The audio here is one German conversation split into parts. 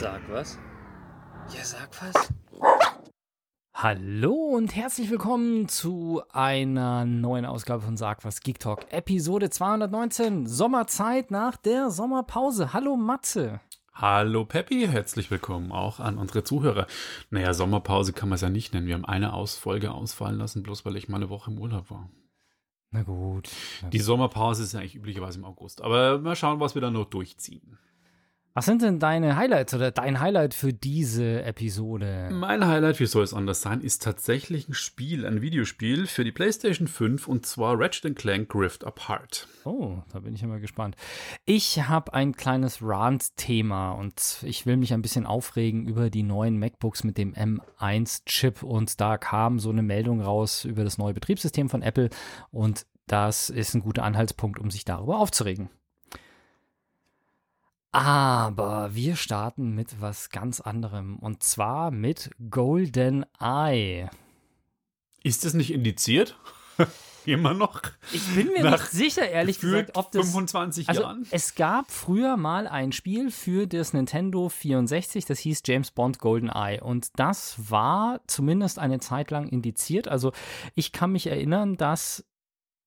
Sag was? Ja, sag was. Hallo und herzlich willkommen zu einer neuen Ausgabe von Sag was Geek Talk, Episode 219, Sommerzeit nach der Sommerpause. Hallo Matze. Hallo Peppi, herzlich willkommen auch an unsere Zuhörer. Naja, Sommerpause kann man es ja nicht nennen. Wir haben eine Ausfolge ausfallen lassen, bloß weil ich mal eine Woche im Urlaub war. Na gut. Na Die Sommerpause ist ja eigentlich üblicherweise im August. Aber mal schauen, was wir dann noch durchziehen. Was sind denn deine Highlights oder dein Highlight für diese Episode? Mein Highlight, wie soll es anders sein, ist tatsächlich ein Spiel, ein Videospiel für die PlayStation 5 und zwar Ratchet Clank Rift Apart. Oh, da bin ich immer gespannt. Ich habe ein kleines Rant-Thema und ich will mich ein bisschen aufregen über die neuen MacBooks mit dem M1-Chip und da kam so eine Meldung raus über das neue Betriebssystem von Apple und das ist ein guter Anhaltspunkt, um sich darüber aufzuregen. Aber wir starten mit was ganz anderem und zwar mit Golden Eye. Ist es nicht indiziert? Immer noch? Ich bin mir Nach nicht sicher, ehrlich gesagt, ob das 25 Also Jahren? es gab früher mal ein Spiel für das Nintendo 64, das hieß James Bond GoldenEye und das war zumindest eine Zeit lang indiziert. Also ich kann mich erinnern, dass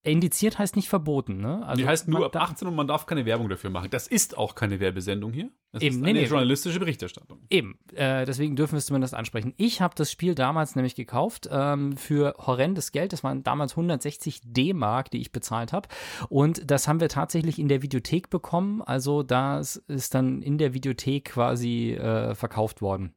indiziert heißt nicht verboten, ne? Also die heißt nur ab darf- 18 und man darf keine Werbung dafür machen. Das ist auch keine Werbesendung hier. Das Eben, ist eine nee. journalistische Berichterstattung. Eben, äh, deswegen dürfen wir es zumindest ansprechen. Ich habe das Spiel damals nämlich gekauft ähm, für horrendes Geld. Das waren damals 160 D-Mark, die ich bezahlt habe. Und das haben wir tatsächlich in der Videothek bekommen. Also das ist dann in der Videothek quasi äh, verkauft worden.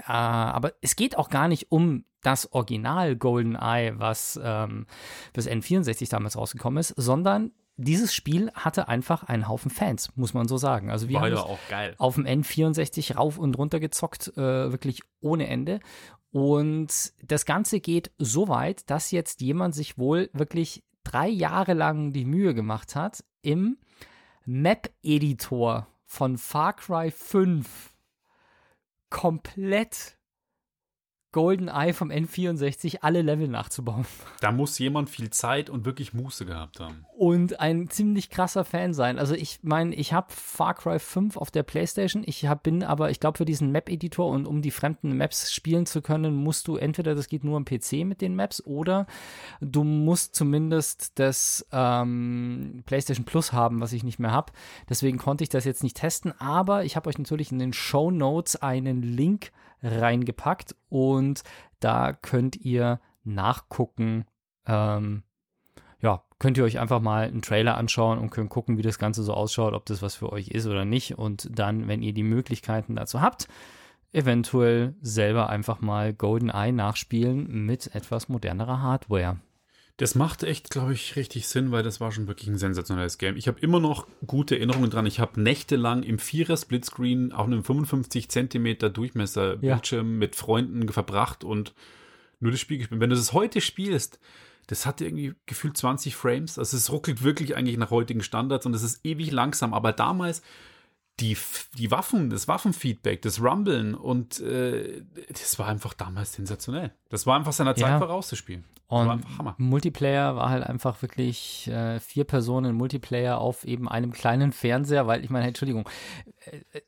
Äh, aber es geht auch gar nicht um das Original GoldenEye, was ähm, fürs N64 damals rausgekommen ist, sondern dieses Spiel hatte einfach einen Haufen Fans, muss man so sagen. Also wir War haben auf dem N64 rauf und runter gezockt, äh, wirklich ohne Ende. Und das Ganze geht so weit, dass jetzt jemand sich wohl wirklich drei Jahre lang die Mühe gemacht hat, im Map-Editor von Far Cry 5 komplett GoldenEye vom N64 alle Level nachzubauen. Da muss jemand viel Zeit und wirklich Muße gehabt haben. und ein ziemlich krasser Fan sein. Also ich meine, ich habe Far Cry 5 auf der Playstation. Ich hab, bin aber, ich glaube, für diesen Map-Editor und um die fremden Maps spielen zu können, musst du entweder, das geht nur am PC mit den Maps, oder du musst zumindest das ähm, PlayStation Plus haben, was ich nicht mehr habe. Deswegen konnte ich das jetzt nicht testen, aber ich habe euch natürlich in den Show Notes einen Link reingepackt und da könnt ihr nachgucken, ähm, ja, könnt ihr euch einfach mal einen Trailer anschauen und könnt gucken, wie das Ganze so ausschaut, ob das was für euch ist oder nicht. Und dann, wenn ihr die Möglichkeiten dazu habt, eventuell selber einfach mal GoldenEye nachspielen mit etwas modernerer Hardware. Das macht echt, glaube ich, richtig Sinn, weil das war schon wirklich ein sensationelles Game. Ich habe immer noch gute Erinnerungen dran. Ich habe nächtelang im Vierer Splitscreen auf einem 55 Zentimeter Durchmesser Ja. Bildschirm mit Freunden verbracht und nur das Spiel gespielt. Wenn du das heute spielst, das hat irgendwie gefühlt 20 Frames. Also es ruckelt wirklich eigentlich nach heutigen Standards und es ist ewig langsam. Aber damals die, die Waffen, das Waffenfeedback, das Rumblen und äh, das war einfach damals sensationell. Das war einfach seiner Zeit Ja. vorauszuspielen. Das war Und einfach Hammer. Multiplayer war halt einfach wirklich äh, vier Personen Multiplayer auf eben einem kleinen Fernseher, weil ich meine, Entschuldigung, äh,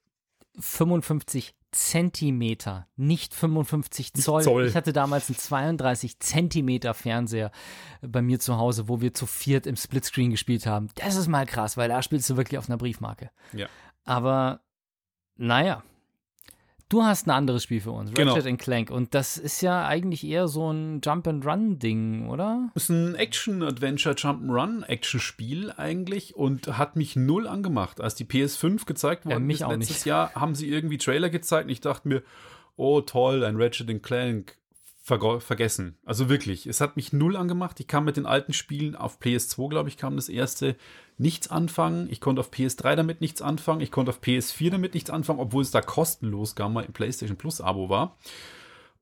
55 Zentimeter, nicht 55 Zoll. Zoll. Ich hatte damals einen 32 Zentimeter Fernseher bei mir zu Hause, wo wir zu viert im Splitscreen gespielt haben. Das ist mal krass, weil da spielst du wirklich auf einer Briefmarke. Ja. Aber naja. Du hast ein anderes Spiel für uns, Genau. Ratchet Clank. Und das ist ja eigentlich eher so ein Jump-and-Run-Ding, oder? ist ein Action-Adventure-Jump'n'Run-Action-Spiel eigentlich und hat mich null angemacht. Als die PS5 gezeigt Ja, worden mich ist auch letztes nicht. Jahr, haben sie irgendwie Trailer gezeigt und ich dachte mir, oh toll, ein Ratchet Clank vergessen. Also wirklich, es hat mich null angemacht. Ich kann mit den alten Spielen auf PS2, glaube ich, kam das erste nichts anfangen. Ich konnte auf PS3 damit nichts anfangen. Ich konnte auf PS4 damit nichts anfangen, obwohl es da kostenlos gar mal im PlayStation Plus Abo war.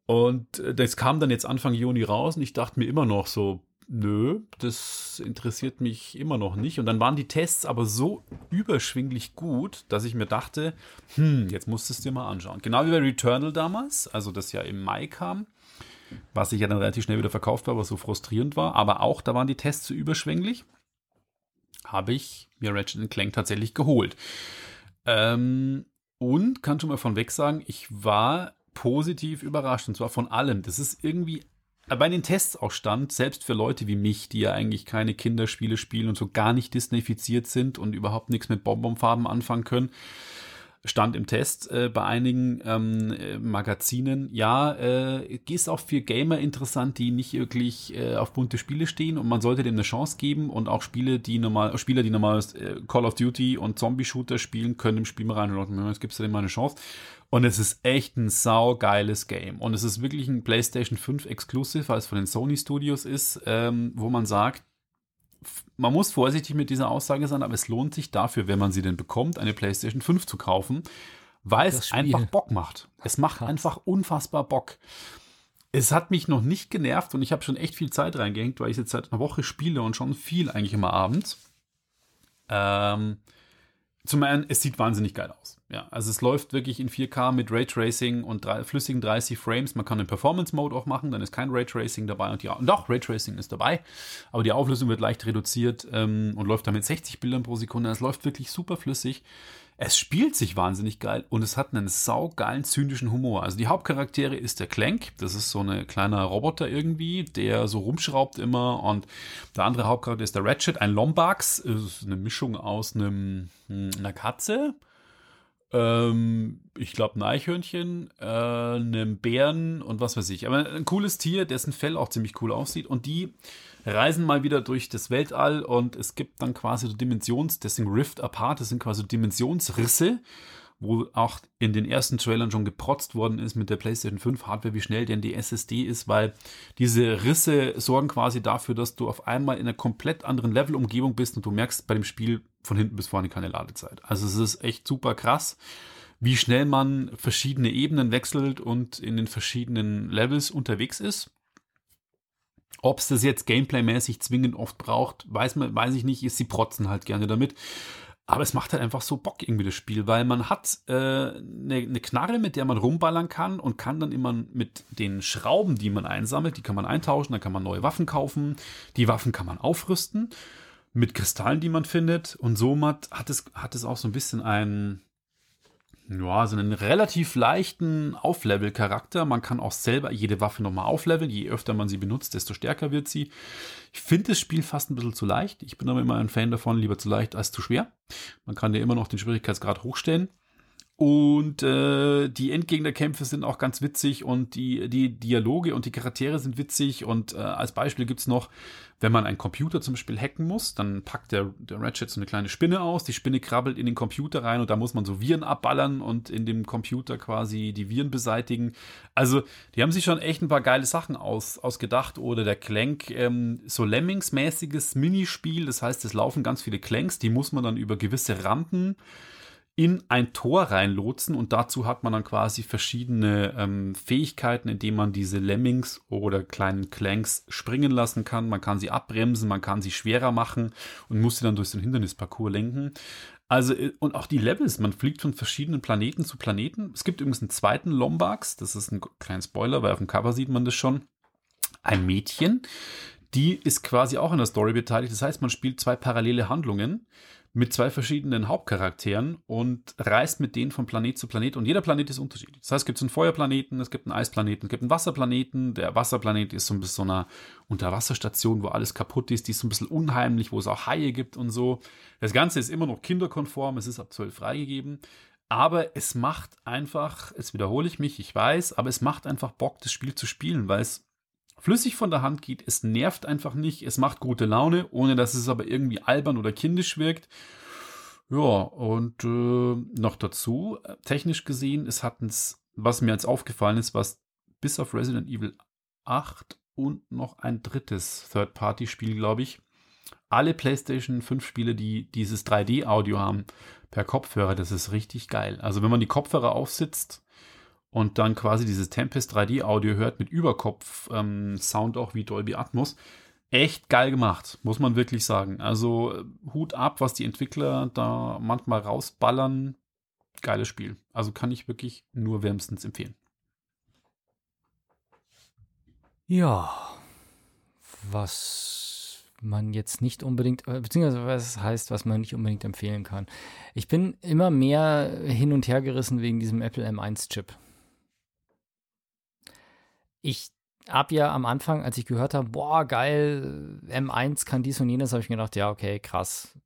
Und äh, das kam dann jetzt Anfang Juni raus und ich dachte mir immer noch so, nö, das interessiert mich immer noch nicht. Und dann waren die Tests aber so überschwinglich gut, dass ich mir dachte, hm, jetzt musst du es dir mal anschauen. Genau wie bei Returnal damals, also das ja im Mai kam, was sich ja dann relativ schnell wieder verkauft war, was so frustrierend war. Aber auch da waren die Tests so überschwänglich. Habe ich mir Ratchet Clank tatsächlich geholt. Ähm, Und kann schon mal von weg sagen, ich war positiv überrascht und zwar von allem. Das ist irgendwie bei den Tests auch stand, selbst für Leute wie mich, die ja eigentlich keine Kinderspiele spielen und so gar nicht Disneyfiziert sind und überhaupt nichts mit Bonbonfarben anfangen können, stand im Test äh, bei einigen ähm, äh, Magazinen, ja, äh, ist auch für Gamer interessant, die nicht wirklich äh, auf bunte Spiele stehen und man sollte dem eine Chance geben und auch Spiele, die normal, Spieler, die normal äh, Call of Duty und Zombie-Shooter spielen, können im Spiel mal reinschauen. Jetzt gibt es dem mal eine Chance. Und es ist echt ein saugeiles Game. Und es ist wirklich ein PlayStation 5 Exclusive, weil es von den Sony Studios ist, ähm, wo man sagt, man muss vorsichtig mit dieser Aussage sein, aber es lohnt sich dafür, wenn man sie denn bekommt, eine PlayStation 5 zu kaufen, weil es einfach Bock macht. Es macht Krass. einfach unfassbar Bock. Es hat mich noch nicht genervt und ich habe schon echt viel Zeit reingehängt, weil ich jetzt seit einer Woche spiele und schon viel eigentlich immer abends. Ähm, zum einen, es sieht wahnsinnig geil aus. Ja, also es läuft wirklich in 4K mit Raytracing und drei, flüssigen 30 Frames. Man kann den Performance Mode auch machen, dann ist kein Raytracing dabei und ja, doch, Raytracing ist dabei, aber die Auflösung wird leicht reduziert ähm, und läuft dann mit 60 Bildern pro Sekunde. Es läuft wirklich super flüssig. Es spielt sich wahnsinnig geil und es hat einen saugeilen, zynischen Humor. Also die Hauptcharaktere ist der Clank, das ist so ein kleiner Roboter irgendwie, der so rumschraubt immer und der andere Hauptcharakter ist der Ratchet, ein Lombax, ist eine Mischung aus einem, hm, einer Katze, ähm, ich glaube ein Eichhörnchen, äh, einem Bären und was weiß ich. Aber ein cooles Tier, dessen Fell auch ziemlich cool aussieht und die reisen mal wieder durch das Weltall und es gibt dann quasi so Dimensions, deswegen Rift Apart, das sind quasi Dimensionsrisse, wo auch in den ersten Trailern schon geprotzt worden ist mit der PlayStation 5 Hardware, wie schnell denn die SSD ist, weil diese Risse sorgen quasi dafür, dass du auf einmal in einer komplett anderen Levelumgebung bist und du merkst bei dem Spiel von hinten bis vorne keine Ladezeit. Also es ist echt super krass, wie schnell man verschiedene Ebenen wechselt und in den verschiedenen Levels unterwegs ist. Ob es das jetzt gameplaymäßig zwingend oft braucht, weiß, man, weiß ich nicht. Sie protzen halt gerne damit. Aber es macht halt einfach so Bock irgendwie das Spiel, weil man hat eine äh, ne, ne Knarre, mit der man rumballern kann und kann dann immer mit den Schrauben, die man einsammelt, die kann man eintauschen, dann kann man neue Waffen kaufen. Die Waffen kann man aufrüsten mit Kristallen, die man findet. Und somit hat es, hat es auch so ein bisschen einen, ja, so einen relativ leichten Auflevel-Charakter. Man kann auch selber jede Waffe nochmal aufleveln. Je öfter man sie benutzt, desto stärker wird sie. Ich finde das Spiel fast ein bisschen zu leicht. Ich bin aber immer ein Fan davon, lieber zu leicht als zu schwer. Man kann ja immer noch den Schwierigkeitsgrad hochstellen. Und äh, die Endgegnerkämpfe sind auch ganz witzig und die, die Dialoge und die Charaktere sind witzig. Und äh, als Beispiel gibt es noch, wenn man einen Computer zum Beispiel hacken muss, dann packt der, der Ratchet so eine kleine Spinne aus, die Spinne krabbelt in den Computer rein und da muss man so Viren abballern und in dem Computer quasi die Viren beseitigen. Also, die haben sich schon echt ein paar geile Sachen aus, ausgedacht. Oder der Clank, ähm, so Lemmings-mäßiges Minispiel, das heißt, es laufen ganz viele Clanks, die muss man dann über gewisse Rampen in ein Tor reinlotsen und dazu hat man dann quasi verschiedene ähm, Fähigkeiten, indem man diese Lemmings oder kleinen Clanks springen lassen kann. Man kann sie abbremsen, man kann sie schwerer machen und muss sie dann durch den Hindernisparcours lenken. Also, äh, und auch die Levels, man fliegt von verschiedenen Planeten zu Planeten. Es gibt übrigens einen zweiten Lombax, das ist ein kleiner Spoiler, weil auf dem Cover sieht man das schon. Ein Mädchen, die ist quasi auch an der Story beteiligt. Das heißt, man spielt zwei parallele Handlungen mit zwei verschiedenen Hauptcharakteren und reist mit denen von Planet zu Planet und jeder Planet ist unterschiedlich. Das heißt, es gibt einen Feuerplaneten, es gibt einen Eisplaneten, es gibt einen Wasserplaneten. Der Wasserplanet ist so ein bisschen so eine Unterwasserstation, wo alles kaputt ist, die ist so ein bisschen unheimlich, wo es auch Haie gibt und so. Das Ganze ist immer noch kinderkonform, es ist ab 12 freigegeben. Aber es macht einfach, jetzt wiederhole ich mich, ich weiß, aber es macht einfach Bock, das Spiel zu spielen, weil es flüssig von der Hand geht. Es nervt einfach nicht. Es macht gute Laune, ohne dass es aber irgendwie albern oder kindisch wirkt. Ja, und äh, noch dazu, technisch gesehen, es hat uns, was mir jetzt aufgefallen ist, was bis auf Resident Evil 8 und noch ein drittes Third-Party-Spiel, glaube ich, alle PlayStation 5 Spiele, die dieses 3D-Audio haben, per Kopfhörer, das ist richtig geil. Also wenn man die Kopfhörer aufsitzt, und dann quasi dieses Tempest 3D-Audio hört mit Überkopf-Sound ähm, auch wie Dolby Atmos. Echt geil gemacht, muss man wirklich sagen. Also äh, Hut ab, was die Entwickler da manchmal rausballern. Geiles Spiel. Also kann ich wirklich nur wärmstens empfehlen. Ja, was man jetzt nicht unbedingt, äh, beziehungsweise was heißt, was man nicht unbedingt empfehlen kann. Ich bin immer mehr hin und her gerissen wegen diesem Apple M1-Chip. Ich habe ja am Anfang, als ich gehört habe, boah, geil, M1 kann dies und jenes, habe ich mir gedacht, ja, okay, krass.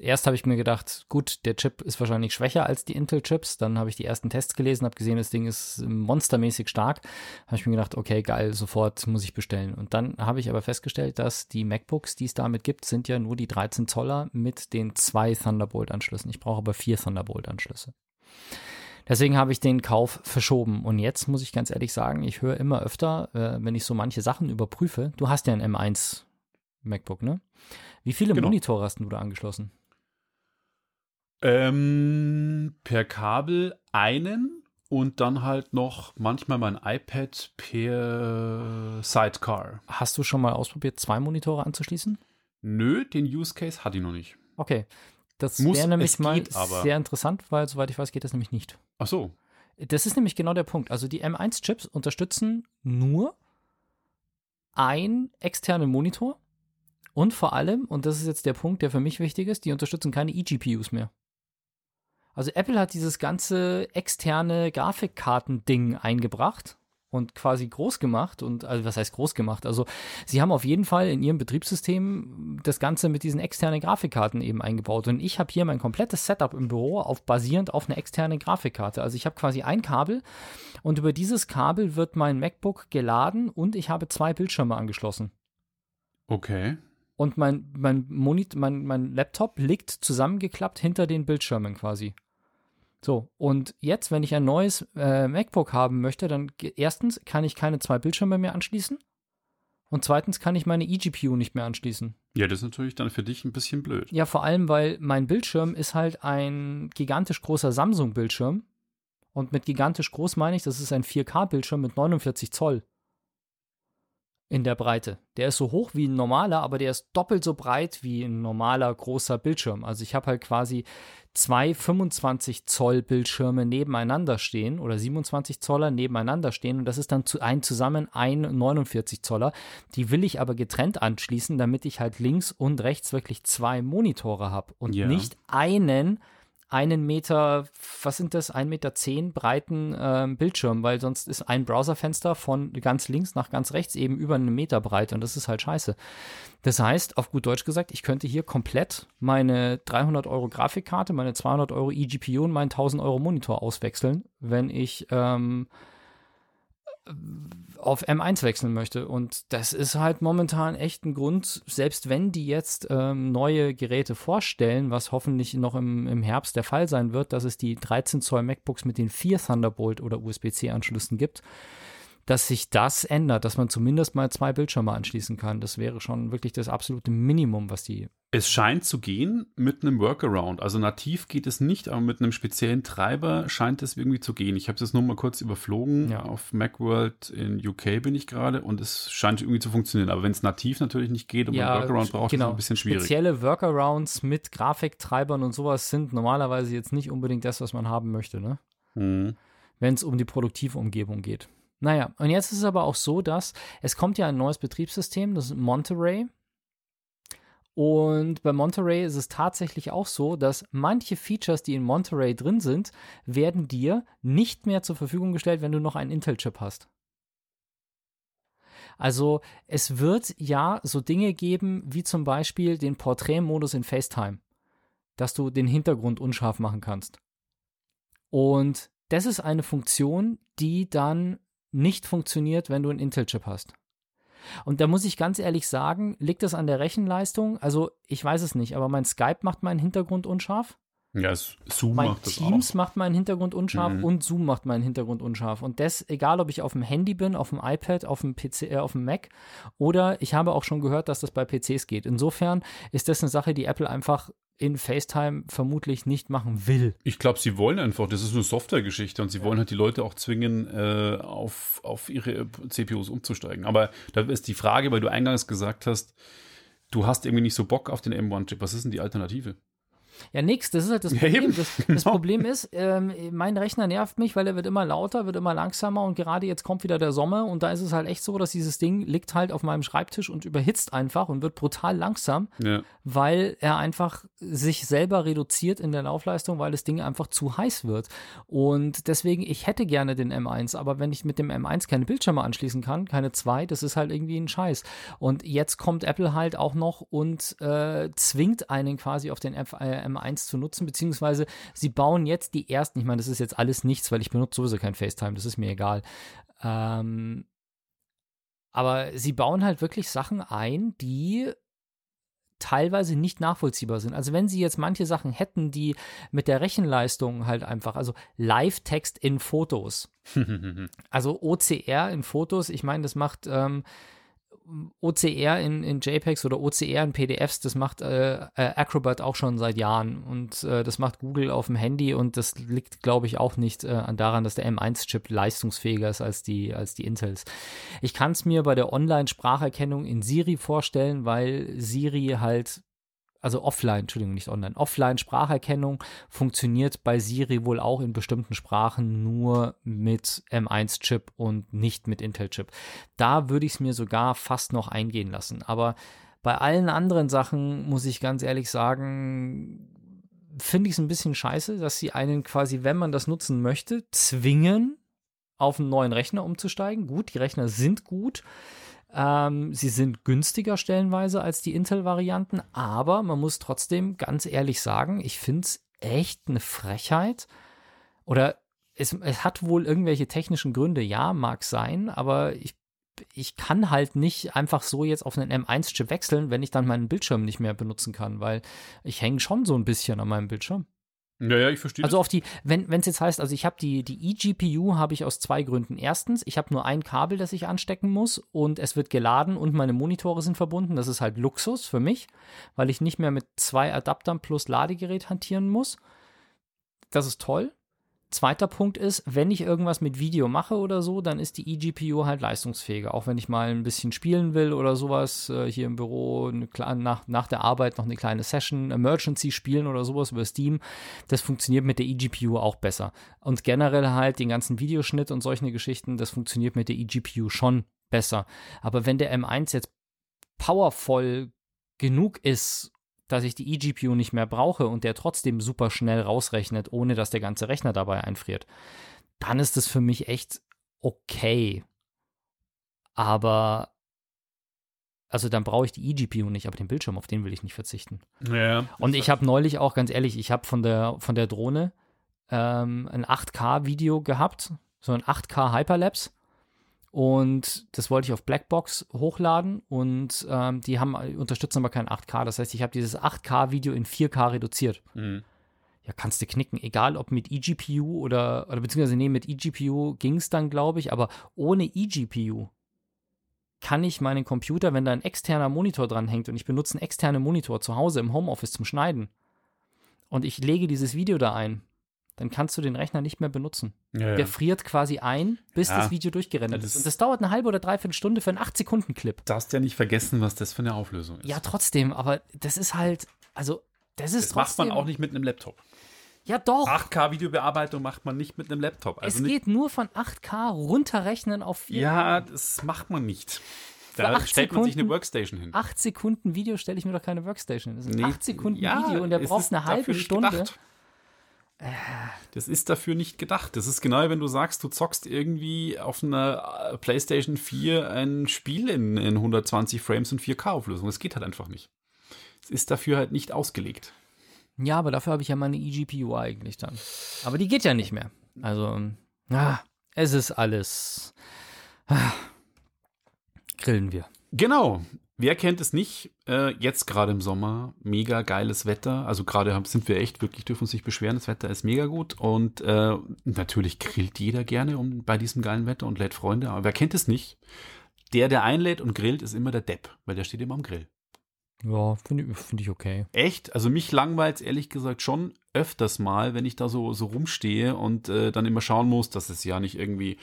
Erst habe ich mir gedacht, gut, der Chip ist wahrscheinlich schwächer als die Intel-Chips. Dann habe ich die ersten Tests gelesen, habe gesehen, das Ding ist monstermäßig stark. Habe ich mir gedacht, okay, geil, sofort muss ich bestellen. Und dann habe ich aber festgestellt, dass die MacBooks, die es damit gibt, sind ja nur die 13 Zoller mit den zwei Thunderbolt-Anschlüssen. Ich brauche aber vier Thunderbolt-Anschlüsse. Deswegen habe ich den Kauf verschoben. Und jetzt muss ich ganz ehrlich sagen, ich höre immer öfter, äh, wenn ich so manche Sachen überprüfe. Du hast ja ein M1 MacBook, ne? Wie viele genau. Monitore hast du da angeschlossen? Ähm, per Kabel einen und dann halt noch manchmal mein iPad per Sidecar. Hast du schon mal ausprobiert, zwei Monitore anzuschließen? Nö, den Use Case hatte ich noch nicht. Okay, das wäre nämlich mal geht, sehr interessant, weil soweit ich weiß, geht das nämlich nicht. Ach so. Das ist nämlich genau der Punkt. Also die M1-Chips unterstützen nur einen externen Monitor und vor allem, und das ist jetzt der Punkt, der für mich wichtig ist, die unterstützen keine eGPUs mehr. Also Apple hat dieses ganze externe Grafikkarten-Ding eingebracht und quasi groß gemacht und also was heißt groß gemacht? Also sie haben auf jeden Fall in ihrem Betriebssystem das Ganze mit diesen externen Grafikkarten eben eingebaut und ich habe hier mein komplettes Setup im Büro auf basierend auf einer externen Grafikkarte. Also ich habe quasi ein Kabel und über dieses Kabel wird mein MacBook geladen und ich habe zwei Bildschirme angeschlossen. Okay. Und mein, mein, Monit mein, mein Laptop liegt zusammengeklappt hinter den Bildschirmen quasi. So, und jetzt, wenn ich ein neues äh, MacBook haben möchte, dann erstens kann ich keine zwei Bildschirme mehr anschließen und zweitens kann ich meine eGPU nicht mehr anschließen. Ja, das ist natürlich dann für dich ein bisschen blöd. Ja, vor allem, weil mein Bildschirm ist halt ein gigantisch großer Samsung-Bildschirm. Und mit gigantisch groß meine ich, das ist ein 4K-Bildschirm mit 49 Zoll in der Breite. Der ist so hoch wie ein normaler, aber der ist doppelt so breit wie ein normaler großer Bildschirm. Also ich habe halt quasi zwei 25 Zoll Bildschirme nebeneinander stehen oder 27 Zoller nebeneinander stehen und das ist dann zu ein zusammen ein 49 Zoller. Die will ich aber getrennt anschließen, damit ich halt links und rechts wirklich zwei Monitore habe und ja. nicht einen einen Meter, was sind das, ein Meter zehn breiten äh, Bildschirm, weil sonst ist ein Browserfenster von ganz links nach ganz rechts eben über einen Meter breit und das ist halt scheiße. Das heißt, auf gut Deutsch gesagt, ich könnte hier komplett meine 300 Euro Grafikkarte, meine 200 Euro eGPU und meinen 1000 Euro Monitor auswechseln, wenn ich ähm, auf M1 wechseln möchte. Und das ist halt momentan echt ein Grund, selbst wenn die jetzt ähm, neue Geräte vorstellen, was hoffentlich noch im, im Herbst der Fall sein wird, dass es die 13 Zoll MacBooks mit den vier Thunderbolt oder USB-C-Anschlüssen gibt, dass sich das ändert, dass man zumindest mal zwei Bildschirme anschließen kann. Das wäre schon wirklich das absolute Minimum, was die. Es scheint zu gehen mit einem Workaround. Also nativ geht es nicht, aber mit einem speziellen Treiber scheint es irgendwie zu gehen. Ich habe es nur mal kurz überflogen. Ja. Auf Macworld in UK bin ich gerade und es scheint irgendwie zu funktionieren. Aber wenn es nativ natürlich nicht geht und ja, man Workaround braucht, genau. ist es ein bisschen schwierig. Spezielle Workarounds mit Grafiktreibern und sowas sind normalerweise jetzt nicht unbedingt das, was man haben möchte, ne? Mhm. Wenn es um die produktive Umgebung geht. Naja, und jetzt ist es aber auch so, dass es kommt ja ein neues Betriebssystem, das ist Monterey. Und bei Monterey ist es tatsächlich auch so, dass manche Features, die in Monterey drin sind, werden dir nicht mehr zur Verfügung gestellt, wenn du noch einen Intel-Chip hast. Also es wird ja so Dinge geben, wie zum Beispiel den Porträtmodus in FaceTime, dass du den Hintergrund unscharf machen kannst. Und das ist eine Funktion, die dann nicht funktioniert, wenn du einen Intel-Chip hast. Und da muss ich ganz ehrlich sagen, liegt das an der Rechenleistung? Also ich weiß es nicht, aber mein Skype macht meinen Hintergrund unscharf. Ja, Zoom mein macht das Teams auch. macht meinen Hintergrund unscharf Mhm. und Zoom macht meinen Hintergrund unscharf. Und das, egal ob ich auf dem Handy bin, auf dem iPad, auf dem PC, äh, auf dem Mac oder ich habe auch schon gehört, dass das bei PCs geht. Insofern ist das eine Sache, die Apple einfach in FaceTime vermutlich nicht machen will. Ich glaube, sie wollen einfach, das ist eine Softwaregeschichte und sie wollen halt die Leute auch zwingen, äh, auf, auf ihre CPUs umzusteigen. Aber da ist die Frage, weil du eingangs gesagt hast, du hast irgendwie nicht so Bock auf den M1-Chip. Was ist denn die Alternative? Ja, nix, das ist halt das Ja, Problem. eben, das, das genau. Problem ist, ähm, mein Rechner nervt mich, weil er wird immer lauter, wird immer langsamer und gerade jetzt kommt wieder der Sommer und da ist es halt echt so, dass dieses Ding liegt halt auf meinem Schreibtisch und überhitzt einfach und wird brutal langsam, Ja. weil er einfach sich selber reduziert in der Laufleistung, weil das Ding einfach zu heiß wird. Und deswegen, ich hätte gerne den M1, aber wenn ich mit dem M1 keine Bildschirme anschließen kann, keine zwei, das ist halt irgendwie ein Scheiß. Und jetzt kommt Apple halt auch noch und äh, zwingt einen quasi auf den F äh, M1 zu nutzen, beziehungsweise sie bauen jetzt die ersten, ich meine, das ist jetzt alles nichts, weil ich benutze sowieso kein FaceTime, das ist mir egal. Ähm, aber sie bauen halt wirklich Sachen ein, die teilweise nicht nachvollziehbar sind. Also wenn sie jetzt manche Sachen hätten, die mit der Rechenleistung halt einfach, also Live-Text in Fotos, also OCR in Fotos, ich meine, das macht ähm, OCR in, in JPEGs oder OCR in PDFs, das macht äh, äh, Acrobat auch schon seit Jahren und äh, das macht Google auf dem Handy und das liegt, glaube ich, auch nicht äh, daran, dass der M1-Chip leistungsfähiger ist als die, als die Intels. Ich kann es mir bei der Online-Spracherkennung in Siri vorstellen, weil Siri halt also offline, Entschuldigung, nicht online, offline Spracherkennung funktioniert bei Siri wohl auch in bestimmten Sprachen nur mit M1-Chip und nicht mit Intel-Chip. Da würde ich es mir sogar fast noch eingehen lassen. Aber bei allen anderen Sachen muss ich ganz ehrlich sagen, finde ich es ein bisschen scheiße, dass sie einen quasi, wenn man das nutzen möchte, zwingen, auf einen neuen Rechner umzusteigen. Gut, die Rechner sind gut. Ähm, sie sind günstiger stellenweise als die Intel-Varianten, aber man muss trotzdem ganz ehrlich sagen, ich finde es echt eine Frechheit. Oder es, es hat wohl irgendwelche technischen Gründe, ja, mag sein, aber ich, ich kann halt nicht einfach so jetzt auf einen M1-Chip wechseln, wenn ich dann meinen Bildschirm nicht mehr benutzen kann, weil ich hänge schon so ein bisschen an meinem Bildschirm. Ja, ja, ich verstehe. Also auf die, wenn es jetzt heißt, also ich habe die, die eGPU habe ich aus zwei Gründen. Erstens, ich habe nur ein Kabel, das ich anstecken muss und es wird geladen und meine Monitore sind verbunden. Das ist halt Luxus für mich, weil ich nicht mehr mit zwei Adaptern plus Ladegerät hantieren muss. Das ist toll. Zweiter Punkt ist, wenn ich irgendwas mit Video mache oder so, dann ist die eGPU halt leistungsfähiger. Auch wenn ich mal ein bisschen spielen will oder sowas, äh, hier im Büro eine, nach, nach der Arbeit noch eine kleine Session, Emergency spielen oder sowas über Steam, das funktioniert mit der eGPU auch besser. Und generell halt den ganzen Videoschnitt und solche Geschichten, das funktioniert mit der eGPU schon besser. Aber wenn der M1 jetzt powervoll genug ist, dass ich die eGPU nicht mehr brauche und der trotzdem super schnell rausrechnet, ohne dass der ganze Rechner dabei einfriert, dann ist das für mich echt okay. Aber also dann brauche ich die eGPU nicht, aber den Bildschirm, auf den will ich nicht verzichten. ja, Und ich habe neulich auch, ganz ehrlich, ich habe von der, von der Drohne ähm, ein 8K-Video gehabt, so ein 8K Hyperlapse. Und das wollte ich auf Blackbox hochladen und ähm, die haben unterstützen aber kein 8K. Das heißt, ich habe dieses 8K-Video in 4K reduziert. Mhm. Ja, kannst du knicken. Egal ob mit eGPU oder, oder beziehungsweise nee, mit eGPU ging es dann, glaube ich, aber ohne eGPU kann ich meinen Computer, wenn da ein externer Monitor dran hängt und ich benutze einen externen Monitor zu Hause im Homeoffice zum Schneiden und ich lege dieses Video da ein, dann kannst du den Rechner nicht mehr benutzen. Ja. Der friert quasi ein, bis Ja. das Video durchgerendert das- ist. Und das dauert eine halbe oder dreiviertel Stunde für einen 8-Sekunden-Clip. darfst ja nicht vergessen, was das für eine Auflösung ist. Ja, trotzdem, aber das ist halt, also, das ist das macht trotzdem. man auch nicht mit einem Laptop. Ja, doch. 8K-Videobearbeitung macht man nicht mit einem Laptop. Also es geht nur von 8K runterrechnen auf 4 Ja, das macht man nicht. Da acht stellt man sich eine Sekunden- Workstation hin. 8 Sekunden Video stelle ich mir doch keine Workstation. Das ist ein Nee, 8 Sekunden ja, Video und der braucht eine halbe Stunde. gedacht. Das ist dafür nicht gedacht. Das ist genau, wenn du sagst, du zockst irgendwie auf einer äh, PlayStation 4 ein Spiel in, in 120 Frames und 4K-Auflösung. Das geht halt einfach nicht. Es ist dafür halt nicht ausgelegt. Ja, aber dafür habe ich ja meine eGPU eigentlich dann. Aber die geht ja nicht mehr. Also, ah, es ist alles. Ah, grillen wir. Genau. Wer kennt es nicht? Äh, jetzt gerade im Sommer, mega geiles Wetter. Also gerade sind wir echt wirklich, dürfen uns nicht beschweren. Das Wetter ist mega gut. Und äh, natürlich grillt jeder gerne um, bei diesem geilen Wetter und lädt Freunde. Aber wer kennt es nicht? Der, der einlädt und grillt, ist immer der Depp, weil der steht immer am Grill. Ja, finde ich, find ich okay. Echt? Also mich langweilt ehrlich gesagt schon öfters mal, wenn ich da so, so rumstehe und äh, dann immer schauen muss, dass es ja nicht irgendwie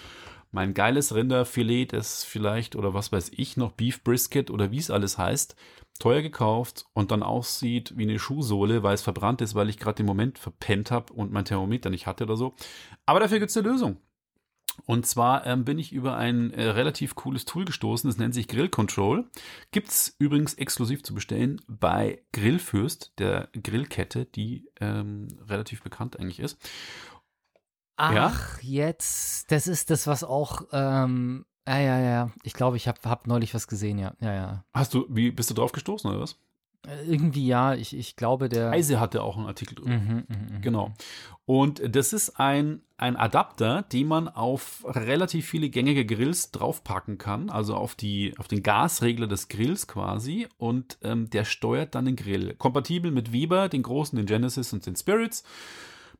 mein geiles Rinderfilet, das vielleicht oder was weiß ich noch, Beef Brisket oder wie es alles heißt, teuer gekauft und dann aussieht wie eine Schuhsohle, weil es verbrannt ist, weil ich gerade den Moment verpennt habe und mein Thermometer nicht hatte oder so. Aber dafür gibt es eine Lösung. Und zwar ähm, bin ich über ein äh, relativ cooles Tool gestoßen, das nennt sich Grill Control. Gibt es übrigens exklusiv zu bestellen bei Grillfürst, der Grillkette, die ähm, relativ bekannt eigentlich ist. Ach, Ja? jetzt, das ist das, was auch, ähm, ja, ja, ja. Ich glaube, ich habe hab neulich was gesehen, ja. Ja, ja. Hast du, wie bist du drauf gestoßen oder was? Äh, Irgendwie ja, ich, ich glaube, der. Eise hatte auch einen Artikel drüber. Mhm, mhm, mhm. Genau. Und das ist ein, ein Adapter, den man auf relativ viele gängige Grills draufpacken kann, also auf, die, auf den Gasregler des Grills quasi. Und ähm, der steuert dann den Grill. Kompatibel mit Weber, den großen, den Genesis und den Spirits.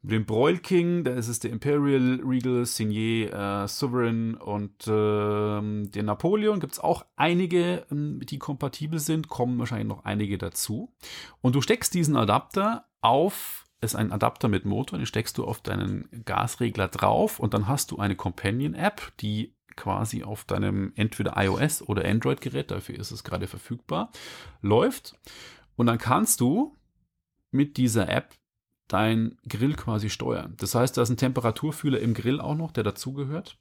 Mit dem Broil King, da ist es der Imperial, Regal, Signet, äh, Sovereign und ähm, der Napoleon. Gibt es auch einige, ähm, die kompatibel sind, kommen wahrscheinlich noch einige dazu. Und du steckst diesen Adapter auf, ist ein Adapter mit Motor, den steckst du auf deinen Gasregler drauf und dann hast du eine Companion-App, die quasi auf deinem entweder iOS oder Android-Gerät, dafür ist es gerade verfügbar, läuft. Und dann kannst du mit dieser App dein Grill quasi steuern. Das heißt, da ist ein Temperaturfühler im Grill auch noch, der dazugehört.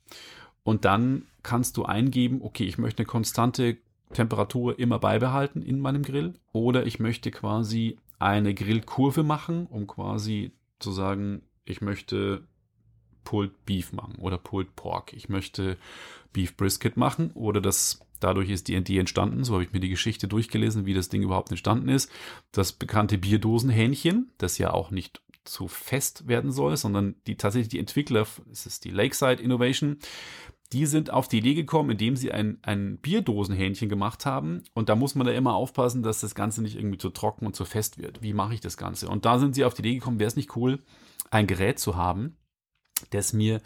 Und dann kannst du eingeben, okay, ich möchte eine konstante Temperatur immer beibehalten in meinem Grill oder ich möchte quasi eine Grillkurve machen, um quasi zu sagen, ich möchte Pulled Beef machen oder Pulled Pork. Ich möchte Beef Brisket machen oder das dadurch ist D&D entstanden, so habe ich mir die Geschichte durchgelesen, wie das Ding überhaupt entstanden ist. Das bekannte Bierdosenhähnchen, das ja auch nicht zu fest werden soll, sondern die tatsächlich die Entwickler, es ist die Lakeside Innovation, die sind auf die Idee gekommen, indem sie ein, ein Bierdosenhähnchen gemacht haben. Und da muss man da immer aufpassen, dass das Ganze nicht irgendwie zu trocken und zu fest wird. Wie mache ich das Ganze? Und da sind sie auf die Idee gekommen, wäre es nicht cool, ein Gerät zu haben, das mir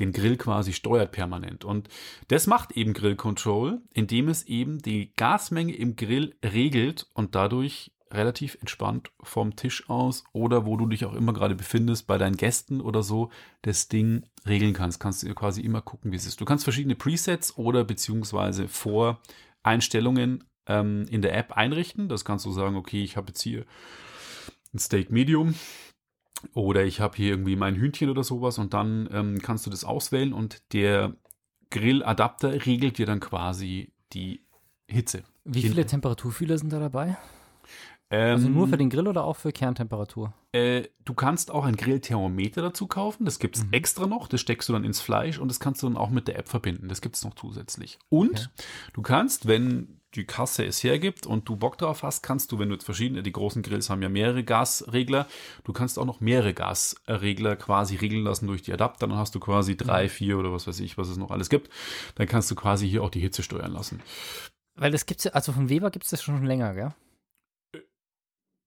den Grill quasi steuert permanent. Und das macht eben Grill Control, indem es eben die Gasmenge im Grill regelt und dadurch relativ entspannt vom Tisch aus oder wo du dich auch immer gerade befindest, bei deinen Gästen oder so, das Ding regeln kannst. Kannst du quasi immer gucken, wie es ist. Du kannst verschiedene Presets oder beziehungsweise Voreinstellungen ähm, in der App einrichten. Das kannst du sagen, okay, ich habe jetzt hier ein Steak Medium oder ich habe hier irgendwie mein Hühnchen oder sowas und dann ähm, kannst du das auswählen und der Grilladapter regelt dir dann quasi die Hitze. Wie viele Temperaturfühler sind da dabei? Ähm, Also nur für den Grill oder auch für Kerntemperatur? äh, du kannst auch ein Grillthermometer dazu kaufen. Das gibt es Mhm. extra noch. Das steckst du dann ins Fleisch und das kannst du dann auch mit der App verbinden. Das gibt es noch zusätzlich. Und Okay. du kannst, wenn die Kasse es hergibt und du Bock drauf hast, kannst du, wenn du jetzt verschiedene, die großen Grills haben ja mehrere Gasregler, du kannst auch noch mehrere Gasregler quasi regeln lassen durch die Adapter. Dann hast du quasi drei, vier oder was weiß ich, was es noch alles gibt. Dann kannst du quasi hier auch die Hitze steuern lassen. Weil das gibt's ja, also von Weber gibt es das schon länger, gell?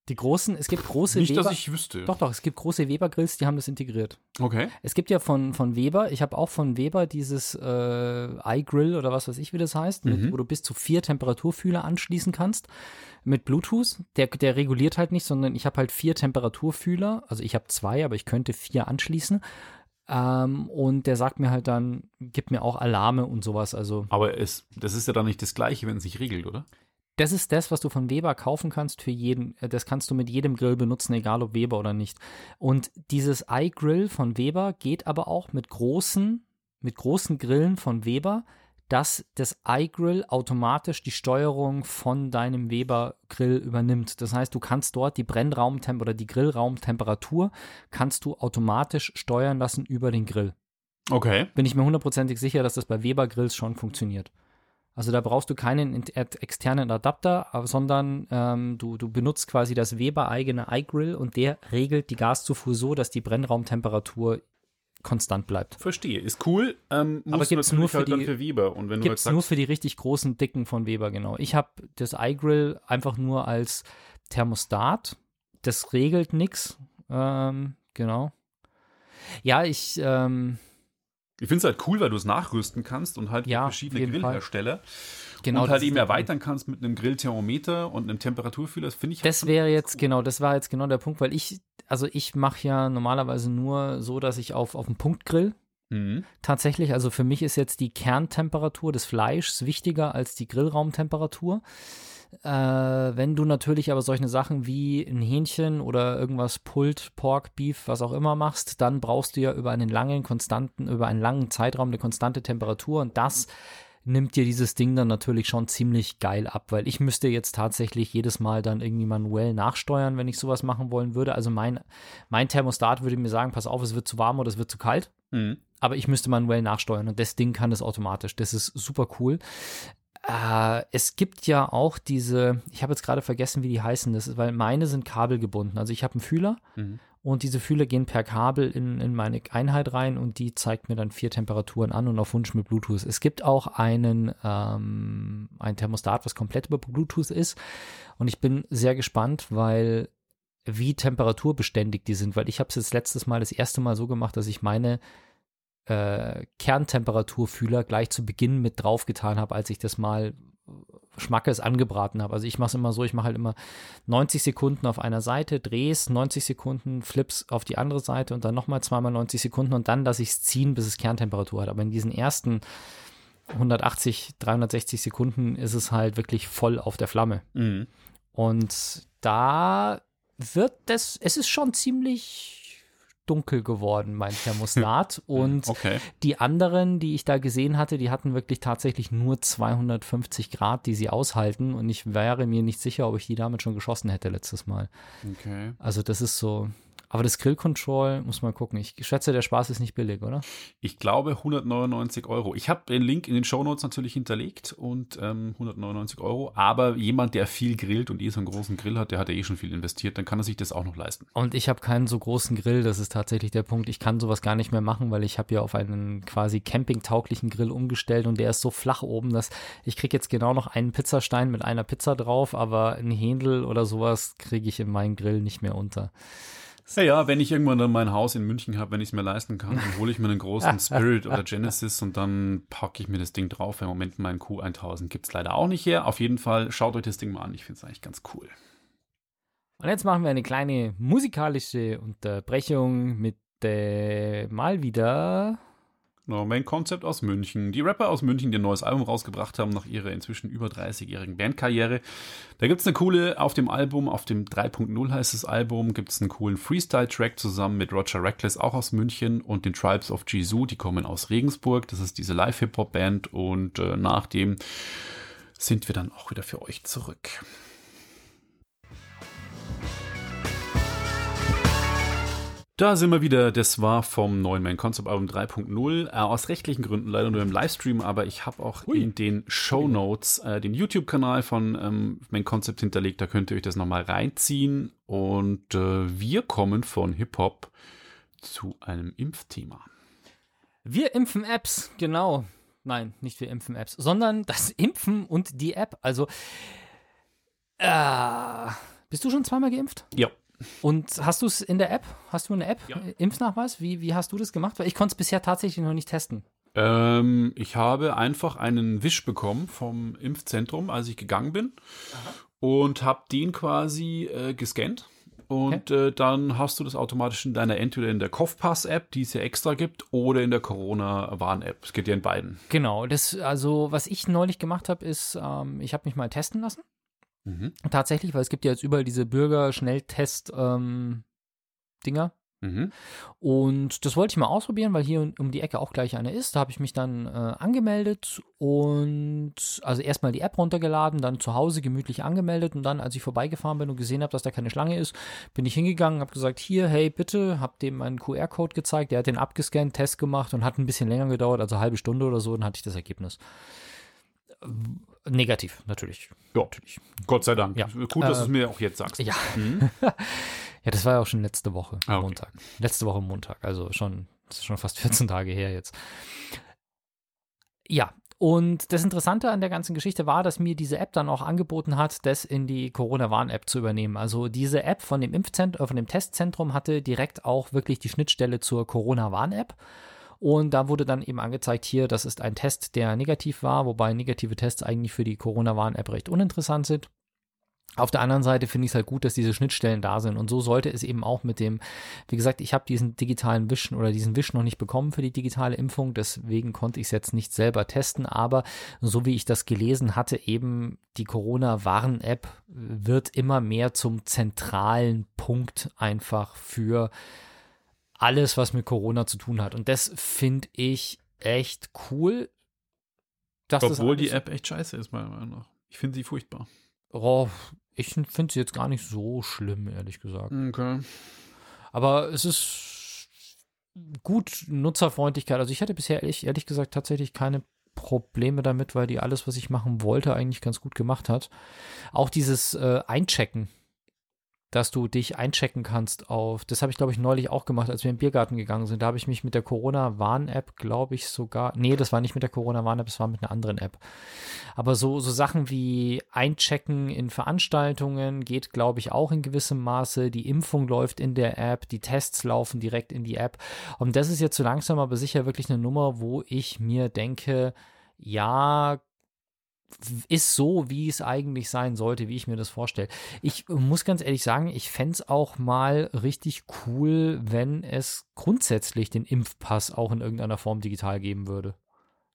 Die großen, es gibt große Nicht, Weber. dass ich wüsste. doch, doch, es gibt große Weber-Grills, die haben das integriert. Okay. Es gibt ja von, von Weber, ich habe auch von Weber dieses äh, iGrill oder was weiß ich, wie das heißt, mit, Mhm. wo du bis zu vier Temperaturfühler anschließen kannst mit Bluetooth. Der, der reguliert halt nicht, sondern ich habe halt vier Temperaturfühler. Also ich habe zwei, aber ich könnte vier anschließen. Ähm, und der sagt mir halt dann, gibt mir auch Alarme und sowas. Also Aber es, das ist ja dann nicht das Gleiche, wenn es sich regelt, oder? Das ist das, was du von Weber kaufen kannst für jeden. äh, Das kannst du mit jedem Grill benutzen, egal ob Weber oder nicht. Und dieses iGrill von Weber geht aber auch mit großen, mit großen Grillen von Weber, dass das iGrill automatisch die Steuerung von deinem Weber-Grill übernimmt. Das heißt, du kannst dort die Brennraumtemp oder die Grillraumtemperatur kannst du automatisch steuern lassen über den Grill. Okay. Bin ich mir hundertprozentig sicher, dass das bei Weber-Grills schon funktioniert. Also da brauchst du keinen in- äh, externen Adapter, sondern ähm, du, du benutzt quasi das Weber-eigene iGrill und der regelt die Gaszufuhr so, dass die Brennraumtemperatur konstant bleibt. Verstehe, ist cool. Ähm, Aber gibt's natürlich nur für halt dann die- für Weber. Und wenn du Gibt jetzt es nur für die richtig großen, dicken von Weber, genau. Ich habe das iGrill einfach nur als Thermostat. Das regelt nichts. Ähm, genau. Ja, ich, ähm, ich finde es halt cool, weil du es nachrüsten kannst und halt Ja, verschiedene. Grillhersteller genau. und halt eben der Punkt. erweitern kannst mit einem Grillthermometer und einem Temperaturfühler. Das finde ich halt Das schon wäre jetzt, cool. genau, das war jetzt genau der Punkt, weil ich, also ich mache ja normalerweise nur so, dass ich auf, auf dem Punktgrill Mhm. Tatsächlich, also für mich ist jetzt die Kerntemperatur des Fleischs wichtiger als die Grillraumtemperatur. Äh, wenn du natürlich aber solche Sachen wie ein Hähnchen oder irgendwas Pult, Pork, Beef, was auch immer machst, dann brauchst du ja über einen langen, konstanten, über einen langen Zeitraum eine konstante Temperatur und das nimmt dir dieses Ding dann natürlich schon ziemlich geil ab, weil ich müsste jetzt tatsächlich jedes Mal dann irgendwie manuell nachsteuern, wenn ich sowas machen wollen würde. Also mein, mein Thermostat würde mir sagen, pass auf, es wird zu warm oder es wird zu kalt. Mhm. Aber ich müsste manuell nachsteuern und das Ding kann das automatisch. Das ist super cool. Äh, es gibt ja auch diese, ich habe jetzt gerade vergessen, wie die heißen, das ist, weil meine sind kabelgebunden. Also ich habe einen Fühler Mhm. und diese Fühler gehen per Kabel in, in meine Einheit rein und die zeigt mir dann vier Temperaturen an und auf Wunsch mit Bluetooth. Es gibt auch einen ähm, ein Thermostat, was komplett über Bluetooth ist und ich bin sehr gespannt, weil wie temperaturbeständig die sind, weil ich habe es jetzt letztes Mal das erste Mal so gemacht, dass ich meine äh, Kerntemperaturfühler gleich zu Beginn mit draufgetan habe, als ich das mal Schmackes angebraten habe. Also ich mache es immer so, ich mache halt immer 90 Sekunden auf einer Seite, drehe es 90 Sekunden, flips auf die andere Seite und dann nochmal zweimal 90 Sekunden und dann lasse ich es ziehen, bis es Kerntemperatur hat. Aber in diesen ersten 180, 360 Sekunden ist es halt wirklich voll auf der Flamme. Mhm. Und da wird das, es ist schon ziemlich dunkel geworden, mein Thermostat. Und Okay. die anderen, die ich da gesehen hatte, die hatten wirklich tatsächlich nur 250 Grad, die sie aushalten. Und ich wäre mir nicht sicher, ob ich die damit schon geschossen hätte letztes Mal. Okay. Also das ist so. Aber das Grill Control, muss man gucken. Ich schätze, der Spaß ist nicht billig, oder? Ich glaube 199 Euro. Ich habe den Link in den Shownotes natürlich hinterlegt und ähm, 199 Euro. Aber jemand, der viel grillt und eh so einen großen Grill hat, der hat ja eh schon viel investiert, dann kann er sich das auch noch leisten. Und ich habe keinen so großen Grill, das ist tatsächlich der Punkt. Ich kann sowas gar nicht mehr machen, weil ich habe ja auf einen quasi campingtauglichen Grill umgestellt und der ist so flach oben, dass ich kriege jetzt genau noch einen Pizzastein mit einer Pizza drauf, aber ein Händel oder sowas kriege ich in meinen Grill nicht mehr unter. Naja, wenn ich irgendwann dann mein Haus in München habe, wenn ich es mir leisten kann, dann hole ich mir einen großen Spirit oder Genesis und dann packe ich mir das Ding drauf. Im Moment meinen Q1000 gibt es leider auch nicht her. Auf jeden Fall schaut euch das Ding mal an. Ich finde es eigentlich ganz cool. Und jetzt machen wir eine kleine musikalische Unterbrechung mit äh, mal wieder No Main Concept aus München. Die Rapper aus München, die ein neues Album rausgebracht haben nach ihrer inzwischen über 30-jährigen Bandkarriere. Da gibt es eine coole, auf dem Album, auf dem 3.0 heißt das Album, gibt es einen coolen Freestyle-Track zusammen mit Roger Reckless, auch aus München, und den Tribes of Jisoo, die kommen aus Regensburg. Das ist diese Live-Hip-Hop-Band und äh, nach dem sind wir dann auch wieder für euch zurück. Da sind wir wieder. Das war vom neuen Main Concept Album 3.0. Äh, aus rechtlichen Gründen leider nur im Livestream, aber ich habe auch Hui. in den Show Notes äh, den YouTube-Kanal von ähm, Main Concept hinterlegt. Da könnt ihr euch das nochmal reinziehen. Und äh, wir kommen von Hip-Hop zu einem Impfthema. Wir impfen Apps, genau. Nein, nicht wir impfen Apps, sondern das Impfen und die App. Also, äh, bist du schon zweimal geimpft? Ja. Und hast du es in der App? Hast du eine App? Ja. Impfnachweis? Wie, wie hast du das gemacht? Weil ich konnte es bisher tatsächlich noch nicht testen. Ähm, ich habe einfach einen Wisch bekommen vom Impfzentrum, als ich gegangen bin. Und habe den quasi äh, gescannt. Und äh, dann hast du das automatisch in deiner, entweder in der Kopfpass-App, die es ja extra gibt, oder in der Corona-Warn-App. Es geht ja in beiden. Genau, das, also was ich neulich gemacht habe, ist, ähm, ich habe mich mal testen lassen. Mhm. Tatsächlich, weil es gibt ja jetzt überall diese Bürger-Schnelltest-Dinger. Mhm. Und das wollte ich mal ausprobieren, weil hier um die Ecke auch gleich eine ist. Da habe ich mich dann äh, angemeldet und also erstmal die App runtergeladen, dann zu Hause gemütlich angemeldet und dann, als ich vorbeigefahren bin und gesehen habe, dass da keine Schlange ist, bin ich hingegangen, habe gesagt, hier, hey, bitte, habe dem meinen QR-Code gezeigt, der hat den abgescannt, Test gemacht und hat ein bisschen länger gedauert, also eine halbe Stunde oder so, dann hatte ich das Ergebnis. Äh, Negativ, natürlich. Ja, Natürlich. Gott sei Dank. Ja. Gut, dass Äh, du es mir auch jetzt sagst. Ja. Mhm. Ja, das war ja auch schon letzte Woche, Ah, okay. Montag. Letzte Woche Montag, also schon, das ist schon fast 14 Tage her jetzt. Ja, und das Interessante an der ganzen Geschichte war, dass mir diese App dann auch angeboten hat, das in die Corona-Warn-App zu übernehmen. Also diese App von dem Impfzentrum, von dem Testzentrum hatte direkt auch wirklich die Schnittstelle zur Corona-Warn-App. Und da wurde dann eben angezeigt, hier, das ist ein Test, der negativ war, wobei negative Tests eigentlich für die Corona-Warn-App recht uninteressant sind. Auf der anderen Seite finde ich es halt gut, dass diese Schnittstellen da sind. Und so sollte es eben auch mit dem, wie gesagt, ich habe diesen digitalen Wisch oder diesen Wisch noch nicht bekommen für die digitale Impfung. Deswegen konnte ich es jetzt nicht selber testen. Aber so wie ich das gelesen hatte, eben die Corona-Warn-App wird immer mehr zum zentralen Punkt einfach für alles, was mit Corona zu tun hat. Und das finde ich echt cool. Obwohl die App echt scheiße ist, meiner Meinung nach. Ich finde sie furchtbar. Oh, ich finde sie jetzt gar nicht so schlimm, ehrlich gesagt. Okay. Aber es ist gut Nutzerfreundlichkeit. Also ich hatte bisher ehrlich, ehrlich gesagt tatsächlich keine Probleme damit, weil die alles, was ich machen wollte, eigentlich ganz gut gemacht hat. Auch dieses äh, Einchecken dass du dich einchecken kannst auf, das habe ich glaube ich neulich auch gemacht, als wir im Biergarten gegangen sind. Da habe ich mich mit der Corona-Warn-App, glaube ich sogar, nee, das war nicht mit der Corona-Warn-App, das war mit einer anderen App. Aber so, so Sachen wie Einchecken in Veranstaltungen geht, glaube ich, auch in gewissem Maße. Die Impfung läuft in der App, die Tests laufen direkt in die App. Und das ist jetzt so langsam aber sicher wirklich eine Nummer, wo ich mir denke, ja, ist so, wie es eigentlich sein sollte, wie ich mir das vorstelle. Ich muss ganz ehrlich sagen, ich fände es auch mal richtig cool, wenn es grundsätzlich den Impfpass auch in irgendeiner Form digital geben würde.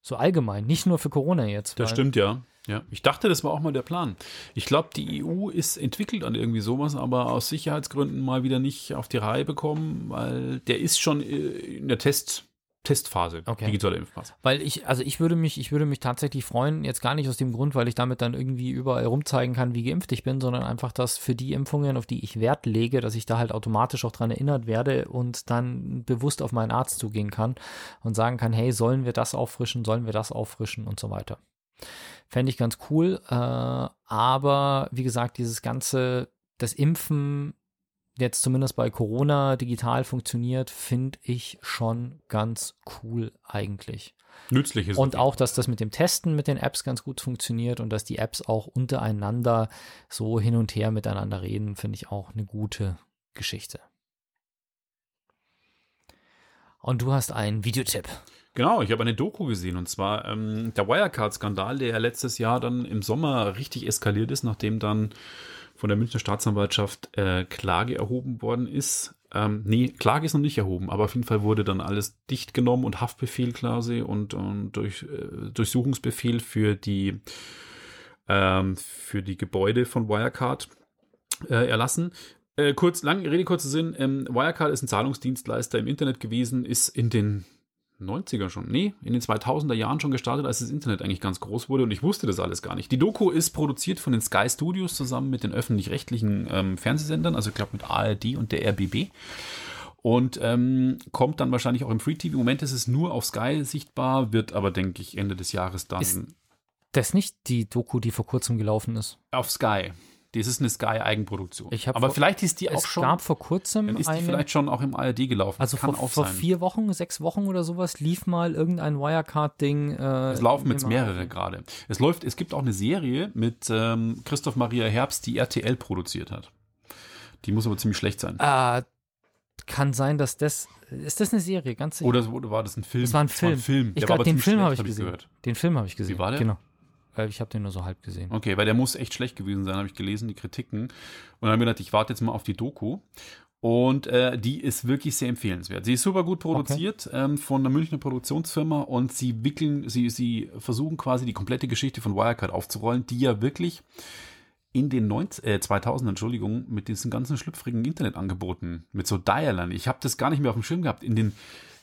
So allgemein, nicht nur für Corona jetzt. Das stimmt, ja. Ja, ich dachte, das war auch mal der Plan. Ich glaube, die EU ist entwickelt an irgendwie sowas, aber aus Sicherheitsgründen mal wieder nicht auf die Reihe bekommen, weil der ist schon äh, in der Test, Testphase, okay. digitaler Impfpass. Weil ich, also ich würde mich, ich würde mich tatsächlich freuen, jetzt gar nicht aus dem Grund, weil ich damit dann irgendwie überall rumzeigen kann, wie geimpft ich bin, sondern einfach, dass für die Impfungen, auf die ich Wert lege, dass ich da halt automatisch auch dran erinnert werde und dann bewusst auf meinen Arzt zugehen kann und sagen kann, hey, sollen wir das auffrischen, sollen wir das auffrischen und so weiter. Fände ich ganz cool, äh, aber wie gesagt, dieses ganze, das Impfen jetzt zumindest bei Corona digital funktioniert, finde ich schon ganz cool eigentlich. Nützlich ist Und auch, dass das mit dem Testen mit den Apps ganz gut funktioniert und dass die Apps auch untereinander so hin und her miteinander reden, finde ich auch eine gute Geschichte. Und du hast einen Videotipp. Genau, ich habe eine Doku gesehen und zwar ähm, der Wirecard-Skandal, der ja letztes Jahr dann im Sommer richtig eskaliert ist, nachdem dann von der Münchner Staatsanwaltschaft äh, Klage erhoben worden ist. Ähm, nee, Klage ist noch nicht erhoben, aber auf jeden Fall wurde dann alles dicht genommen und Haftbefehl quasi und, und durch, äh, Durchsuchungsbefehl für die, ähm, für die Gebäude von Wirecard äh, erlassen. Äh, kurz, lang, Rede, kurzer Sinn. Ähm, Wirecard ist ein Zahlungsdienstleister im Internet gewesen, ist in den 90er schon, nee, in den 2000er Jahren schon gestartet, als das Internet eigentlich ganz groß wurde und ich wusste das alles gar nicht. Die Doku ist produziert von den Sky Studios zusammen mit den öffentlich-rechtlichen ähm, Fernsehsendern, also ich glaube mit ARD und der RBB und ähm, kommt dann wahrscheinlich auch im Free TV. Im Moment ist es nur auf Sky sichtbar, wird aber, denke ich, Ende des Jahres dann. Ist das nicht die Doku, die vor kurzem gelaufen ist? Auf Sky. Das ist eine Sky-Eigenproduktion. Aber vor, vielleicht ist die auch es schon. gab vor kurzem Dann ist die eine, vielleicht schon auch im ARD gelaufen. also vor, vor vier Wochen, sechs Wochen oder sowas lief mal irgendein Wirecard-Ding. Äh, Es laufen jetzt mehrere gerade. Es läuft, es gibt auch eine Serie mit ähm, Christoph Maria Herbst, die RTL produziert hat. Die muss aber ziemlich schlecht sein. Äh, kann sein, dass das. Ist das eine Serie? Ganz sicher. Oder war das ein Film? Das war ein Film. Film. Ich Der war glaube, den Film habe ich hab gesehen. gehört. Den Film habe ich gesehen. war der? Genau. Äh, Ich habe den nur so halb gesehen. Okay, weil der muss echt schlecht gewesen sein, habe ich gelesen, die Kritiken. Und dann habe ich gedacht, ich warte jetzt mal auf die Doku. Und äh, die ist wirklich sehr empfehlenswert. Sie ist super gut produziert ähm, von einer Münchner Produktionsfirma und sie wickeln, sie, sie versuchen quasi die komplette Geschichte von Wirecard aufzurollen, die ja wirklich in den 90, äh, 2000, Entschuldigung, mit diesen ganzen schlüpfrigen Internetangeboten, mit so Dialern. Ich habe das gar nicht mehr auf dem Schirm gehabt. In den,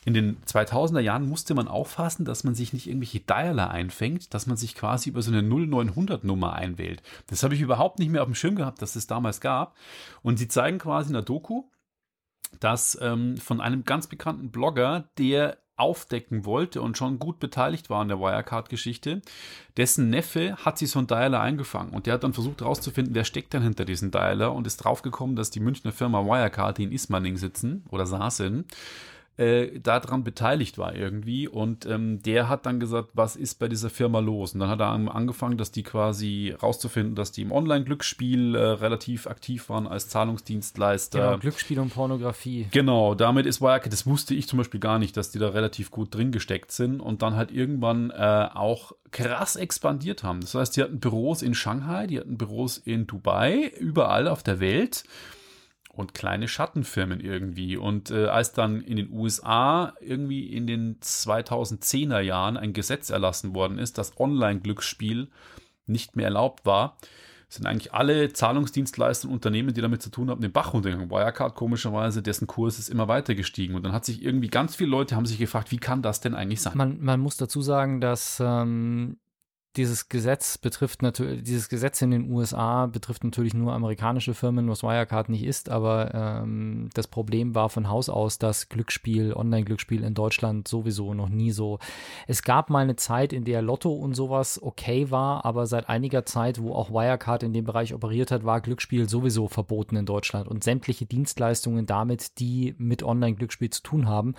in den 2000er Jahren musste man aufpassen, dass man sich nicht irgendwelche Dialer einfängt, dass man sich quasi über so eine 0900-Nummer einwählt. Das habe ich überhaupt nicht mehr auf dem Schirm gehabt, dass es damals gab. Und sie zeigen quasi in der Doku, dass ähm, von einem ganz bekannten Blogger, der aufdecken wollte und schon gut beteiligt war an der Wirecard-Geschichte, dessen Neffe hat sich so einen Dialer eingefangen und der hat dann versucht herauszufinden, wer steckt denn hinter diesem Dialer und ist draufgekommen, dass die Münchner Firma Wirecard, die in Ismaning sitzen oder saßen, äh, daran beteiligt war irgendwie. Und ähm, der hat dann gesagt, was ist bei dieser Firma los? Und dann hat er angefangen, dass die quasi rauszufinden, dass die im Online-Glücksspiel äh, relativ aktiv waren als Zahlungsdienstleister. Genau, Glücksspiel und Pornografie. Genau, damit ist Wirecard, das wusste ich zum Beispiel gar nicht, dass die da relativ gut drin gesteckt sind und dann halt irgendwann äh, auch krass expandiert haben. Das heißt, die hatten Büros in Shanghai, die hatten Büros in Dubai, überall auf der Welt und kleine Schattenfirmen irgendwie. Und äh, als dann in den USA irgendwie in den 2010er Jahren ein Gesetz erlassen worden ist, dass Online-Glücksspiel nicht mehr erlaubt war, sind eigentlich alle Zahlungsdienstleister und Unternehmen, die damit zu tun haben, den Bach runtergegangen. Wirecard komischerweise, dessen Kurs ist immer weiter gestiegen. Und dann hat sich irgendwie ganz viele Leute haben sich gefragt, wie kann das denn eigentlich sein? Man, man muss dazu sagen, dass ähm, dieses Gesetz betrifft natürlich, dieses Gesetz in den USA betrifft natürlich nur amerikanische Firmen, was Wirecard nicht ist, aber ähm, das Problem war von Haus aus, dass Glücksspiel, Online-Glücksspiel in Deutschland sowieso noch nie so. Es gab mal eine Zeit, in der Lotto und sowas okay war, aber seit einiger Zeit, wo auch Wirecard in dem Bereich operiert hat, war Glücksspiel sowieso verboten in Deutschland und sämtliche Dienstleistungen damit, die mit Online-Glücksspiel zu tun haben.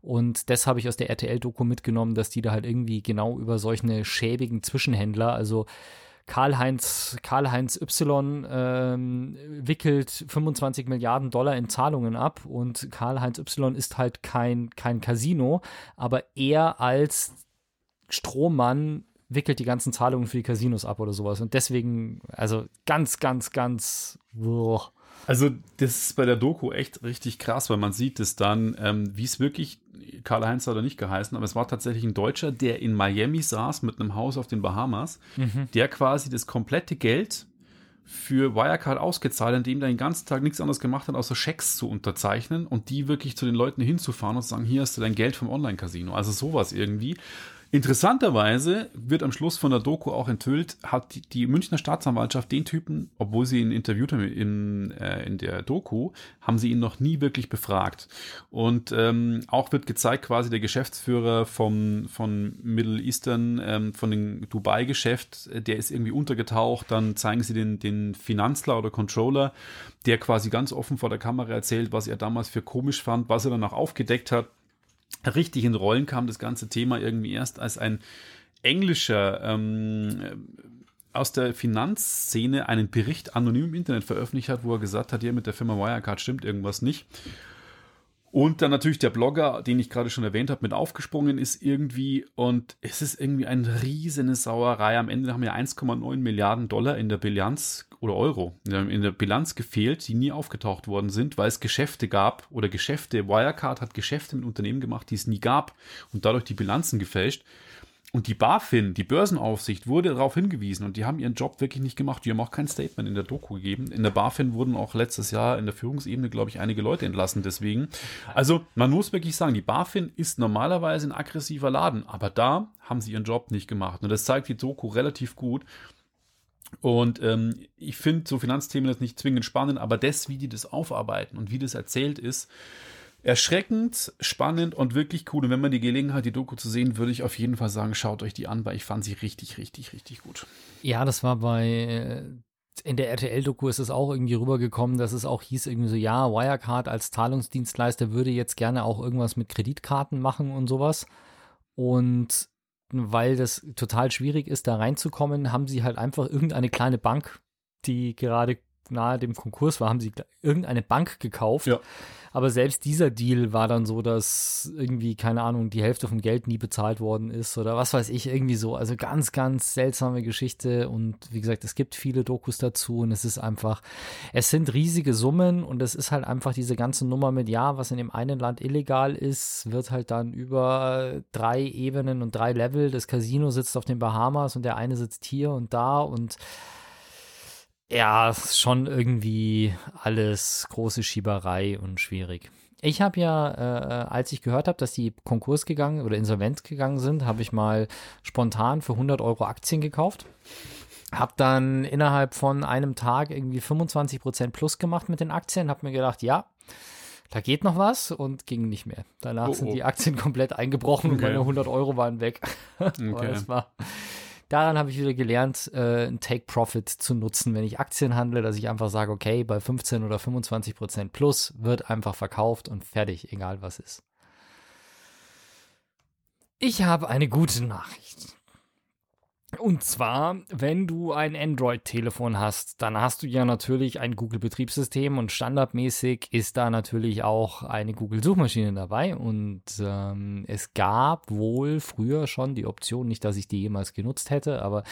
Und das habe ich aus der RTL-Doku mitgenommen, dass die da halt irgendwie genau über solche schäbigen Zwischenhändler, also Karl-Heinz Karl -Heinz Y ähm, wickelt 25 Milliarden Dollar in Zahlungen ab und Karl-Heinz Y ist halt kein, kein Casino, aber er als Strohmann wickelt die ganzen Zahlungen für die Casinos ab oder sowas. Und deswegen, also ganz, ganz, ganz. Boah. Also, das ist bei der Doku echt richtig krass, weil man sieht es dann, ähm, wie es wirklich, Karl-Heinz hat er nicht geheißen, aber es war tatsächlich ein Deutscher, der in Miami saß mit einem Haus auf den Bahamas, mhm. der quasi das komplette Geld für Wirecard ausgezahlt, indem der den ganzen Tag nichts anderes gemacht hat, außer Schecks zu unterzeichnen und die wirklich zu den Leuten hinzufahren und zu sagen, hier hast du dein Geld vom Online-Casino. Also sowas irgendwie. Interessanterweise wird am Schluss von der Doku auch enthüllt, hat die, Münchner Staatsanwaltschaft den Typen, obwohl sie ihn interviewt haben in, äh, in der Doku, haben sie ihn noch nie wirklich befragt. Und ähm, auch wird gezeigt, quasi der Geschäftsführer vom, von Middle Eastern, ähm, von dem Dubai-Geschäft, der ist irgendwie untergetaucht. Dann zeigen sie den, den Finanzler oder Controller, der quasi ganz offen vor der Kamera erzählt, was er damals für komisch fand, was er dann auch aufgedeckt hat richtig in Rollen kam das ganze Thema irgendwie erst als ein englischer ähm, aus der Finanzszene einen Bericht anonym im Internet veröffentlicht hat, wo er gesagt hat, hier mit der Firma Wirecard stimmt irgendwas nicht. Und dann natürlich der Blogger, den ich gerade schon erwähnt habe, mit aufgesprungen ist irgendwie. Und es ist irgendwie eine riesige Sauerei. Am Ende haben wir 1,9 Milliarden Dollar in der Bilanz oder Euro in der Bilanz gefehlt, die nie aufgetaucht worden sind, weil es Geschäfte gab oder Geschäfte. Wirecard hat Geschäfte mit Unternehmen gemacht, die es nie gab und dadurch die Bilanzen gefälscht. Und die BaFin, die Börsenaufsicht, wurde darauf hingewiesen und die haben ihren Job wirklich nicht gemacht. Die haben auch kein Statement in der Doku gegeben. In der BaFin wurden auch letztes Jahr in der Führungsebene, glaube ich, einige Leute entlassen deswegen. Also man muss wirklich sagen, die BaFin ist normalerweise ein aggressiver Laden, aber da haben sie ihren Job nicht gemacht. Und das zeigt die Doku relativ gut. Und ähm, ich finde so Finanzthemen jetzt nicht zwingend spannend, aber das, wie die das aufarbeiten und wie das erzählt ist, erschreckend, spannend und wirklich cool. Und wenn man die Gelegenheit hat, die Doku zu sehen, würde ich auf jeden Fall sagen, schaut euch die an, weil ich fand sie richtig, richtig, richtig gut. Ja, das war bei äh, in der RTL-Doku ist es auch irgendwie rübergekommen, dass es auch hieß irgendwie so, ja, Wirecard als Zahlungsdienstleister würde jetzt gerne auch irgendwas mit Kreditkarten machen und sowas. Und weil das total schwierig ist, da reinzukommen, haben sie halt einfach irgendeine kleine Bank, die gerade nahe dem Konkurs war, haben sie irgendeine Bank gekauft. Ja. Aber selbst dieser Deal war dann so, dass irgendwie, keine Ahnung, die Hälfte vom Geld nie bezahlt worden ist oder was weiß ich, irgendwie so. Also ganz, ganz seltsame Geschichte. Und wie gesagt, es gibt viele Dokus dazu und es ist einfach, es sind riesige Summen und es ist halt einfach diese ganze Nummer mit, ja, was in dem einen Land illegal ist, wird halt dann über drei Ebenen und drei Level. Das Casino sitzt auf den Bahamas und der eine sitzt hier und da und ja, schon irgendwie alles große Schieberei und schwierig. Ich habe ja, äh, als ich gehört habe, dass die Konkurs gegangen oder insolvent gegangen sind, habe ich mal spontan für 100 Euro Aktien gekauft. Hab dann innerhalb von einem Tag irgendwie 25 Prozent plus gemacht mit den Aktien. Hab mir gedacht, ja, da geht noch was und ging nicht mehr. Danach oh, oh. sind die Aktien komplett eingebrochen okay. und meine 100 Euro waren weg. okay. das war daran habe ich wieder gelernt, äh, ein Take-Profit zu nutzen, wenn ich Aktien handle, dass ich einfach sage, okay, bei 15 oder 25 Prozent plus wird einfach verkauft und fertig, egal was ist. Ich habe eine gute Nachricht. Und zwar, wenn du ein Android-Telefon hast, dann hast du ja natürlich ein Google-Betriebssystem und standardmäßig ist da natürlich auch eine Google-Suchmaschine dabei. Und ähm, es gab wohl früher schon die Option, nicht, dass ich die jemals genutzt hätte, aber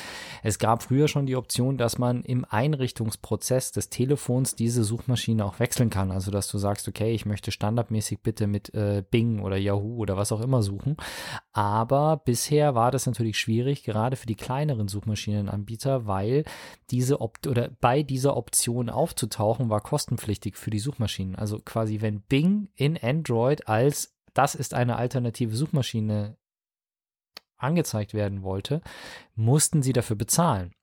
es gab früher schon die Option, dass man im Einrichtungsprozess des Telefons diese Suchmaschine auch wechseln kann. Also, dass du sagst, okay, ich möchte standardmäßig bitte mit äh, Bing oder Yahoo oder was auch immer suchen. Aber bisher war das natürlich schwierig, gerade für die kleineren Suchmaschinenanbieter, weil diese Op oder bei dieser Option aufzutauchen war kostenpflichtig für die Suchmaschinen. Also quasi, wenn Bing in Android als das ist eine alternative Suchmaschine angezeigt werden wollte, mussten sie dafür bezahlen.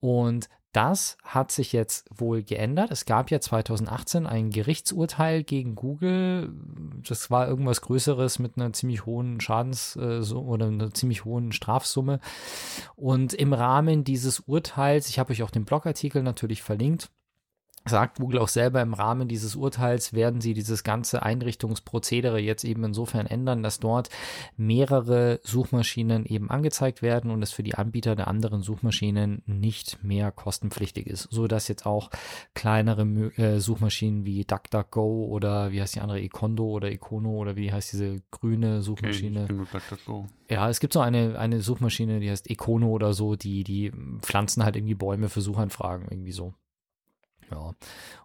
Und das hat sich jetzt wohl geändert. Es gab ja 2018 ein Gerichtsurteil gegen Google. Das war irgendwas Größeres mit einer ziemlich hohen Schadens- äh, oder einer ziemlich hohen Strafsumme. Und im Rahmen dieses Urteils, ich habe euch auch den Blogartikel natürlich verlinkt, sagt Google auch selber im Rahmen dieses Urteils, werden sie dieses ganze Einrichtungsprozedere jetzt eben insofern ändern, dass dort mehrere Suchmaschinen eben angezeigt werden und es für die Anbieter der anderen Suchmaschinen nicht mehr kostenpflichtig ist, so dass jetzt auch kleinere äh, Suchmaschinen wie DuckDuckGo oder wie heißt die andere Econdo oder Econo oder wie heißt diese grüne Suchmaschine? Okay, DuckDuckGo. Ja, es gibt so eine, eine Suchmaschine, die heißt Econo oder so, die, die pflanzen halt irgendwie Bäume für Suchanfragen, irgendwie so. Ja,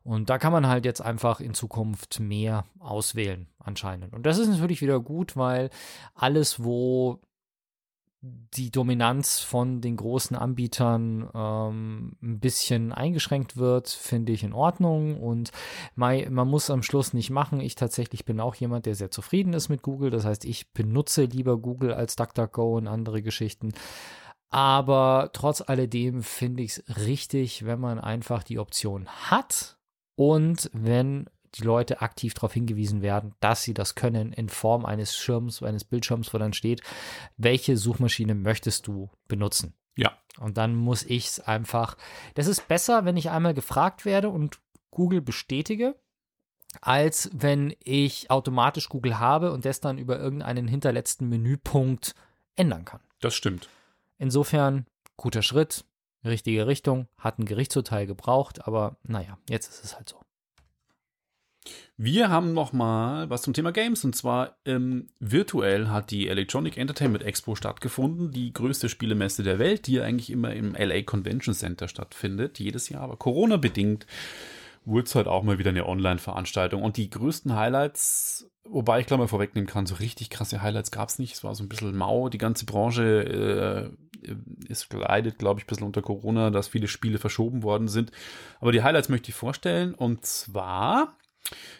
und da kann man halt jetzt einfach in Zukunft mehr auswählen, anscheinend. Und das ist natürlich wieder gut, weil alles, wo die Dominanz von den großen Anbietern ähm, ein bisschen eingeschränkt wird, finde ich in Ordnung. Und man, man muss am Schluss nicht machen. Ich tatsächlich bin auch jemand, der sehr zufrieden ist mit Google. Das heißt, ich benutze lieber Google als DuckDuckGo und andere Geschichten. Aber trotz alledem finde ich es richtig, wenn man einfach die Option hat und wenn die Leute aktiv darauf hingewiesen werden, dass sie das können in Form eines Schirms, eines Bildschirms, wo dann steht, welche Suchmaschine möchtest du benutzen. Ja. Und dann muss ich es einfach. Das ist besser, wenn ich einmal gefragt werde und Google bestätige, als wenn ich automatisch Google habe und das dann über irgendeinen hinterletzten Menüpunkt ändern kann. Das stimmt. Insofern guter Schritt, richtige Richtung, hat ein Gerichtsurteil gebraucht, aber naja, jetzt ist es halt so. Wir haben noch mal was zum Thema Games und zwar ähm, virtuell hat die Electronic Entertainment Expo stattgefunden, die größte Spielemesse der Welt, die ja eigentlich immer im LA Convention Center stattfindet, jedes Jahr, aber Corona bedingt wurde es halt auch mal wieder eine Online-Veranstaltung und die größten Highlights Wobei ich glaube mal vorwegnehmen kann, so richtig krasse Highlights gab es nicht. Es war so ein bisschen mau. Die ganze Branche äh, ist leidet, glaube ich, ein bisschen unter Corona, dass viele Spiele verschoben worden sind. Aber die Highlights möchte ich vorstellen. Und zwar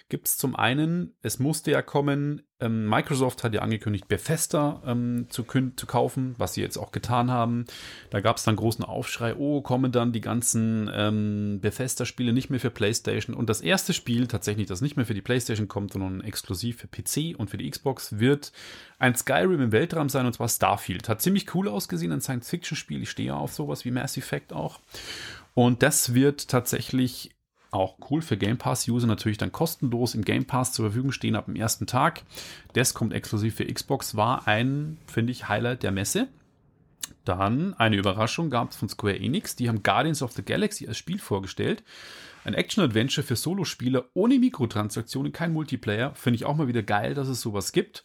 gibt es zum einen, es musste ja kommen, ähm, Microsoft hat ja angekündigt, Bethesda ähm, zu, zu kaufen, was sie jetzt auch getan haben. Da gab es dann großen Aufschrei, oh, kommen dann die ganzen ähm, Bethesda-Spiele nicht mehr für PlayStation. Und das erste Spiel, tatsächlich, das nicht mehr für die PlayStation kommt, sondern exklusiv für PC und für die Xbox, wird ein Skyrim im Weltraum sein, und zwar Starfield. Hat ziemlich cool ausgesehen, ein Science-Fiction-Spiel. Ich stehe ja auf sowas wie Mass Effect auch. Und das wird tatsächlich auch cool für Game Pass-User natürlich dann kostenlos im Game Pass zur Verfügung stehen ab dem ersten Tag. Das kommt exklusiv für Xbox, war ein, finde ich, Highlight der Messe. Dann eine Überraschung gab es von Square Enix. Die haben Guardians of the Galaxy als Spiel vorgestellt. Ein Action-Adventure für Solospieler ohne Mikrotransaktionen, kein Multiplayer. Finde ich auch mal wieder geil, dass es sowas gibt.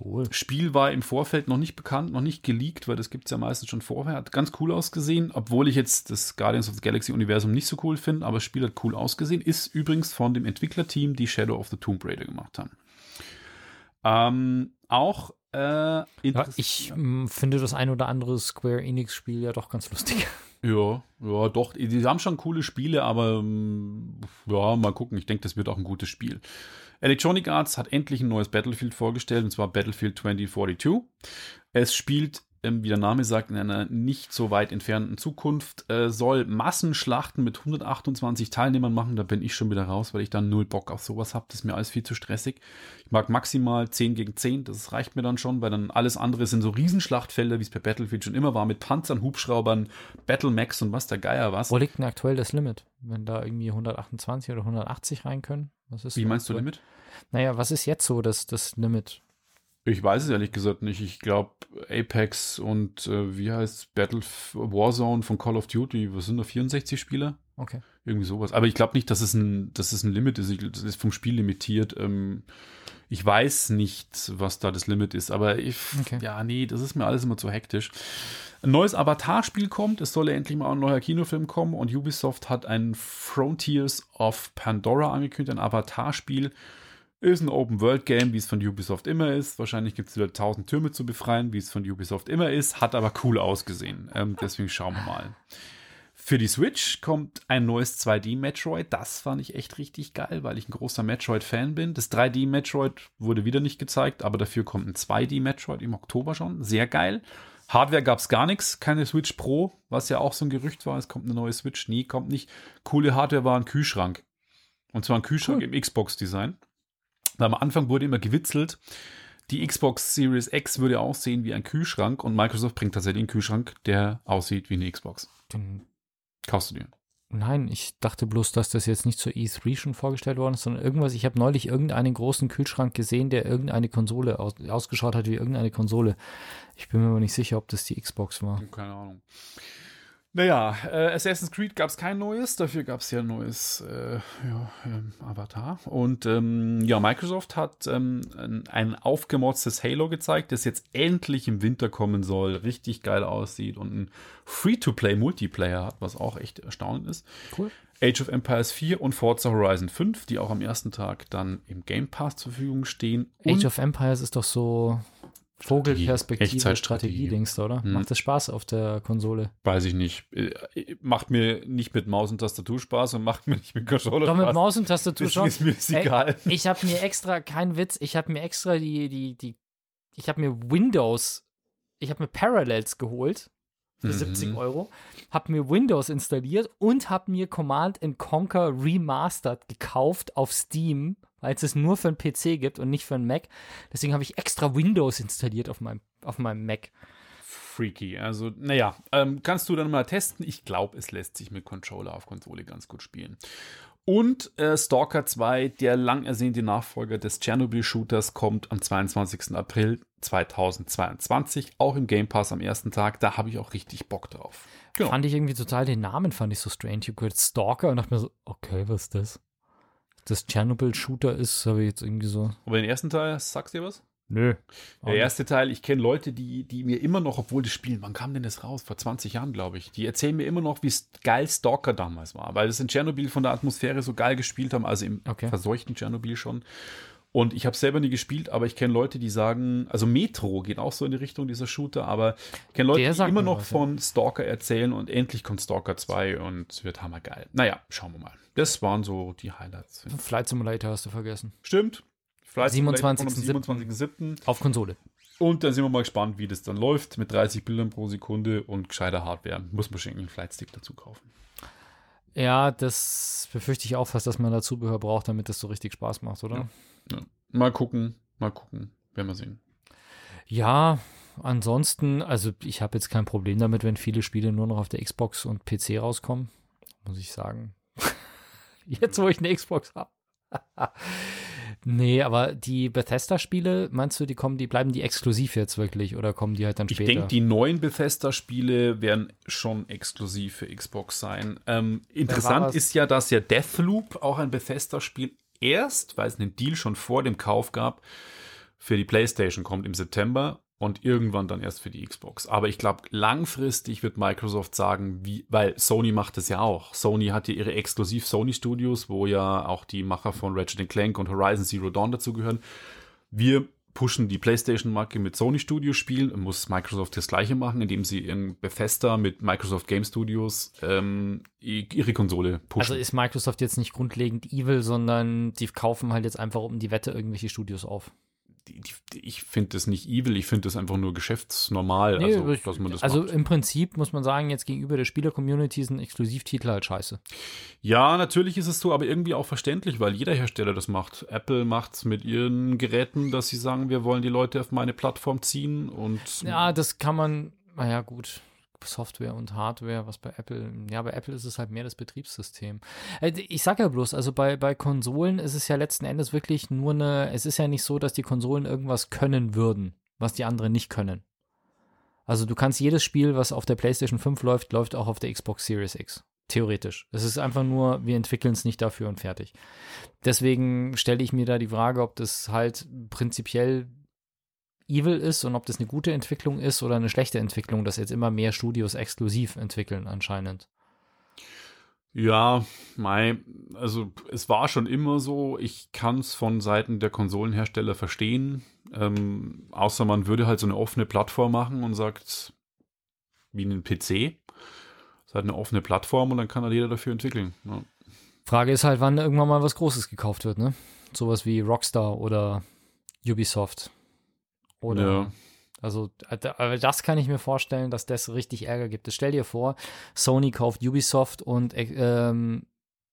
Cool. Spiel war im Vorfeld noch nicht bekannt, noch nicht geleakt, weil das gibt es ja meistens schon vorher. Hat ganz cool ausgesehen, obwohl ich jetzt das Guardians of the Galaxy-Universum nicht so cool finde, aber das Spiel hat cool ausgesehen. Ist übrigens von dem Entwicklerteam, die Shadow of the Tomb Raider gemacht haben. Ähm, auch äh, ja, ich äh, finde das ein oder andere Square Enix-Spiel ja doch ganz lustig. Ja, ja, doch. Die haben schon coole Spiele, aber mm, ja, mal gucken. Ich denke, das wird auch ein gutes Spiel. Electronic Arts hat endlich ein neues Battlefield vorgestellt, und zwar Battlefield 2042. Es spielt ähm, wie der Name sagt, in einer nicht so weit entfernten Zukunft, äh, soll Massenschlachten mit 128 Teilnehmern machen. Da bin ich schon wieder raus, weil ich dann null Bock auf sowas habe. Das ist mir alles viel zu stressig. Ich mag maximal 10 gegen 10, das reicht mir dann schon, weil dann alles andere sind so Riesenschlachtfelder, wie es bei Battlefield schon immer war, mit Panzern, Hubschraubern, Battlemax und was der Geier was. Wo liegt denn aktuell das Limit? Wenn da irgendwie 128 oder 180 rein können? Was ist wie meinst du Limit? Naja, was ist jetzt so das, das Limit? Ich weiß es ehrlich gesagt nicht. Ich glaube, Apex und äh, wie heißt Battle Warzone von Call of Duty, was sind da 64 Spieler? Okay. Irgendwie sowas. Aber ich glaube nicht, dass es ein, dass es ein Limit ist. Ich, das ist vom Spiel limitiert. Ähm, ich weiß nicht, was da das Limit ist, aber ich, Okay. ja, nee, das ist mir alles immer zu hektisch. Ein neues Avatar-Spiel kommt, es soll ja endlich mal ein neuer Kinofilm kommen und Ubisoft hat ein Frontiers of Pandora angekündigt, ein Avatar-Spiel. Ist ein Open-World-Game, wie es von Ubisoft immer ist. Wahrscheinlich gibt es wieder tausend Türme zu befreien, wie es von Ubisoft immer ist. Hat aber cool ausgesehen. Ähm, deswegen schauen wir mal. Für die Switch kommt ein neues 2D-Metroid. Das fand ich echt richtig geil, weil ich ein großer Metroid-Fan bin. Das 3D-Metroid wurde wieder nicht gezeigt, aber dafür kommt ein 2D-Metroid im Oktober schon. Sehr geil. Hardware gab es gar nichts, keine Switch Pro, was ja auch so ein Gerücht war. Es kommt eine neue Switch. Nee, kommt nicht. Coole Hardware war ein Kühlschrank. Und zwar ein Kühlschrank im Xbox-Design. Am Anfang wurde immer gewitzelt, die Xbox Series X würde aussehen wie ein Kühlschrank und Microsoft bringt tatsächlich einen Kühlschrank, der aussieht wie eine Xbox. Den, Kaufst du dir? nein, ich dachte bloß, dass das jetzt nicht zur E3 schon vorgestellt worden ist, sondern irgendwas. Ich habe neulich irgendeinen großen Kühlschrank gesehen, der irgendeine Konsole aus, ausgeschaut hat wie irgendeine Konsole. Ich bin mir aber nicht sicher, ob das die Xbox war. Keine Ahnung. Naja, äh, Assassin's Creed gab es kein neues, dafür gab es ja ein neues äh, ja, ähm, Avatar. Und ähm, ja, Microsoft hat ähm, ein, ein aufgemotztes Halo gezeigt, das jetzt endlich im Winter kommen soll, richtig geil aussieht und ein Free-to-Play-Multiplayer hat, was auch echt erstaunlich ist. Cool. Age of Empires 4 und Forza Horizon 5, die auch am ersten Tag dann im Game Pass zur Verfügung stehen. Und Age of Empires ist doch so Vogelperspektive, Echtzeitstrategie. Strategie-Dings da, oder? Hm. Macht das Spaß auf der Konsole? weiß ich nicht. Äh, Macht mir nicht mit Maus und Tastatur Spaß und macht mir nicht mit Controller Doch Spaß. mit Maus und Tastatur Das schon. ist mir Ey, egal. Ich habe mir extra, kein Witz, ich habe mir extra die, die, die, ich habe mir Windows, ich habe mir Parallels geholt für Mhm. 70 Euro, habe mir Windows installiert und habe mir Command Conquer Remastered gekauft auf Steam, weil es es nur für einen PC gibt und nicht für einen Mac. Deswegen habe ich extra Windows installiert auf meinem, auf meinem Mac. Freaky. Also, naja, ähm, kannst du dann mal testen. Ich glaube, es lässt sich mit Controller auf Konsole ganz gut spielen. Und äh, Stalker 2, der lang ersehnte Nachfolger des Chernobyl-Shooters, kommt am 22. April 2022, auch im Game Pass am ersten Tag. Da habe ich auch richtig Bock drauf. Genau. Fand ich irgendwie total, den Namen fand ich so strange. Ich habe gehört Stalker und dachte mir so, okay, was ist das? Das Chernobyl-Shooter ist, habe ich jetzt irgendwie so, Aber den ersten Teil, sagst du dir was? nö. Der erste Teil, ich kenne Leute, die, die mir immer noch, obwohl das Spiel, wann kam denn das raus? Vor 20 Jahren, glaube ich. Die erzählen mir immer noch, wie geil Stalker damals war, weil das in Tschernobyl von der Atmosphäre so geil gespielt haben, also im Okay. verseuchten Tschernobyl schon. Und ich habe selber nie gespielt, aber ich kenne Leute, die sagen, also Metro geht auch so in die Richtung dieser Shooter, aber ich kenne Leute, die immer noch was, ja. von Stalker erzählen und endlich kommt Stalker 2 und es wird hammergeil. Naja, schauen wir mal. Das waren so die Highlights. Flight Simulator hast du vergessen. Stimmt. Flight Simulator kommt 27.07.. am 27.07. Auf Konsole. Und dann sind wir mal gespannt, wie das dann läuft mit 30 Bildern pro Sekunde und gescheiter Hardware. Muss man schon einen Flightstick dazu kaufen. Ja, das befürchte ich auch fast, dass man da Zubehör braucht, damit das so richtig Spaß macht, oder? Ja. Mal gucken, mal gucken, werden wir sehen. Ja, ansonsten, also ich habe jetzt kein Problem damit, wenn viele Spiele nur noch auf der Xbox und PC rauskommen, muss ich sagen. Jetzt, wo ich eine Xbox habe. Nee, aber die Bethesda-Spiele, meinst du, die kommen, die bleiben die exklusiv jetzt wirklich oder kommen die halt dann Ich später? denke, die neuen Bethesda-Spiele werden schon exklusiv für Xbox sein. Ähm, interessant ist ja, dass ja Deathloop, auch ein Bethesda-Spiel, erst, weil es einen Deal schon vor dem Kauf gab, für die PlayStation kommt im September und irgendwann dann erst für die Xbox. Aber ich glaube, langfristig wird Microsoft sagen, wie, weil Sony macht es ja auch. Sony hat ja ihre exklusiv Sony Studios, wo ja auch die Macher von Ratchet Clank und Horizon Zero Dawn dazugehören. Wir pushen die PlayStation-Marke mit Sony Studios Spielen muss Microsoft das gleiche machen, indem sie in Bethesda mit Microsoft Game Studios ähm, ihre Konsole pushen. Also ist Microsoft jetzt nicht grundlegend evil, sondern die kaufen halt jetzt einfach um die Wette irgendwelche Studios auf. Ich finde das nicht evil, ich finde das einfach nur geschäftsnormal, Nee, also, dass man das also macht. im Prinzip muss man sagen, jetzt gegenüber der Spieler-Community sind Exklusivtitel halt scheiße. Ja, natürlich ist es so, aber irgendwie auch verständlich, weil jeder Hersteller das macht. Apple macht es mit ihren Geräten, dass sie sagen, wir wollen die Leute auf meine Plattform ziehen und Ja, das kann man, naja, gut. Software und Hardware, was bei Apple, ja, bei Apple ist es halt mehr das Betriebssystem. Äh, ich sage ja bloß, also bei, bei Konsolen ist es ja letzten Endes wirklich nur eine, es ist ja nicht so, dass die Konsolen irgendwas können würden, was die anderen nicht können. Also du kannst jedes Spiel, was auf der PlayStation 5 läuft, läuft auch auf der Xbox Series X. Theoretisch. Es ist einfach nur, wir entwickeln es nicht dafür und fertig. Deswegen stelle ich mir da die Frage, ob das halt prinzipiell evil ist und ob das eine gute Entwicklung ist oder eine schlechte Entwicklung, dass jetzt immer mehr Studios exklusiv entwickeln anscheinend. Ja, Mai, also es war schon immer so, ich kann es von Seiten der Konsolenhersteller verstehen, ähm, außer man würde halt so eine offene Plattform machen und sagt, wie einen PC, es ist halt eine offene Plattform und dann kann halt jeder dafür entwickeln. Ja. Frage ist halt, wann irgendwann mal was Großes gekauft wird, ne? Sowas wie Rockstar oder Ubisoft. Oder ja. Also, das kann ich mir vorstellen, dass das richtig Ärger gibt. Stell dir vor, Sony kauft Ubisoft und ähm,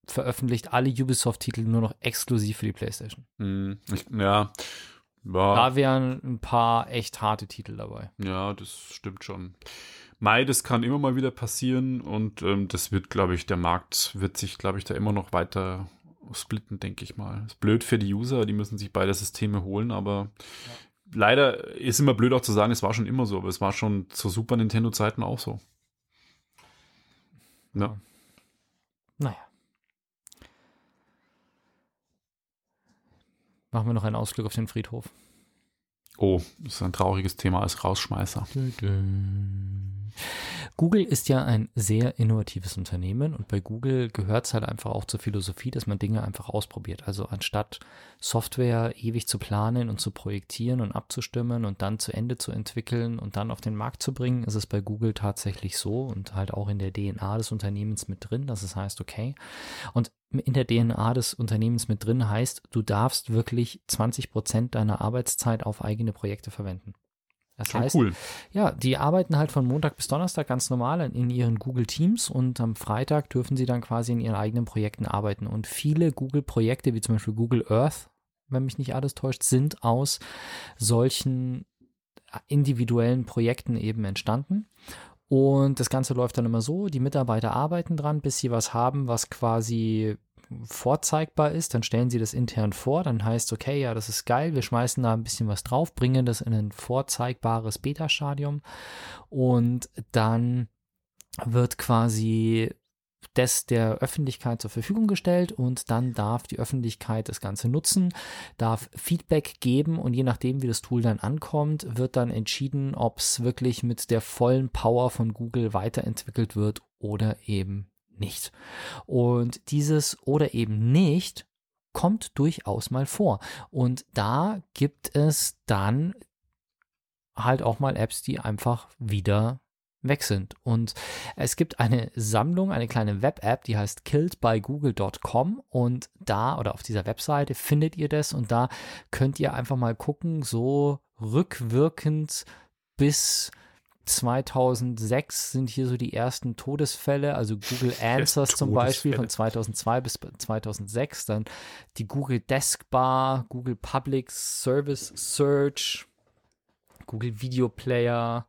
veröffentlicht alle Ubisoft-Titel nur noch exklusiv für die PlayStation. Hm, ich, ja. ja. Da wären ein paar echt harte Titel dabei. Ja, das stimmt schon. Mai, das kann immer mal wieder passieren und ähm, das wird, glaube ich, der Markt wird sich, glaube ich, da immer noch weiter splitten, denke ich mal. Ist blöd für die User, die müssen sich beide Systeme holen, aber ja leider ist immer blöd auch zu sagen, es war schon immer so, aber es war schon zu Super Nintendo-Zeiten auch so. Ja. Naja. Machen wir noch einen Ausflug auf den Friedhof. Oh, das ist ein trauriges Thema als Rausschmeißer. Dö, dö. Google ist ja ein sehr innovatives Unternehmen und bei Google gehört es halt einfach auch zur Philosophie, dass man Dinge einfach ausprobiert. Also anstatt Software ewig zu planen und zu projektieren und abzustimmen und dann zu Ende zu entwickeln und dann auf den Markt zu bringen, ist es bei Google tatsächlich so und halt auch in der DNA des Unternehmens mit drin, dass es heißt, okay. Und in der DNA des Unternehmens mit drin heißt, du darfst wirklich 20 Prozent deiner Arbeitszeit auf eigene Projekte verwenden. Das Schon heißt, cool. ja, die arbeiten halt von Montag bis Donnerstag ganz normal in ihren Google Teams und am Freitag dürfen sie dann quasi in ihren eigenen Projekten arbeiten. Und viele Google-Projekte, wie zum Beispiel Google Earth, wenn mich nicht alles täuscht, sind aus solchen individuellen Projekten eben entstanden. Und das Ganze läuft dann immer so, die Mitarbeiter arbeiten dran, bis sie was haben, was quasi vorzeigbar ist, dann stellen sie das intern vor, dann heißt okay, ja, das ist geil, wir schmeißen da ein bisschen was drauf, bringen das in ein vorzeigbares Beta-Stadium und dann wird quasi das der Öffentlichkeit zur Verfügung gestellt und dann darf die Öffentlichkeit das Ganze nutzen, darf Feedback geben und je nachdem, wie das Tool dann ankommt, wird dann entschieden, ob es wirklich mit der vollen Power von Google weiterentwickelt wird oder eben nicht. Und dieses oder eben nicht kommt durchaus mal vor. Und da gibt es dann halt auch mal Apps, die einfach wieder weg sind. Und es gibt eine Sammlung, eine kleine Web-App, die heißt killedbygoogle.com und da oder auf dieser Webseite findet ihr das und da könnt ihr einfach mal gucken, so rückwirkend bis 2006 sind hier so die ersten Todesfälle, also Google Answers zum Beispiel von 2002 bis 2006, dann die Google Deskbar, Google Public Service Search, Google Video Player,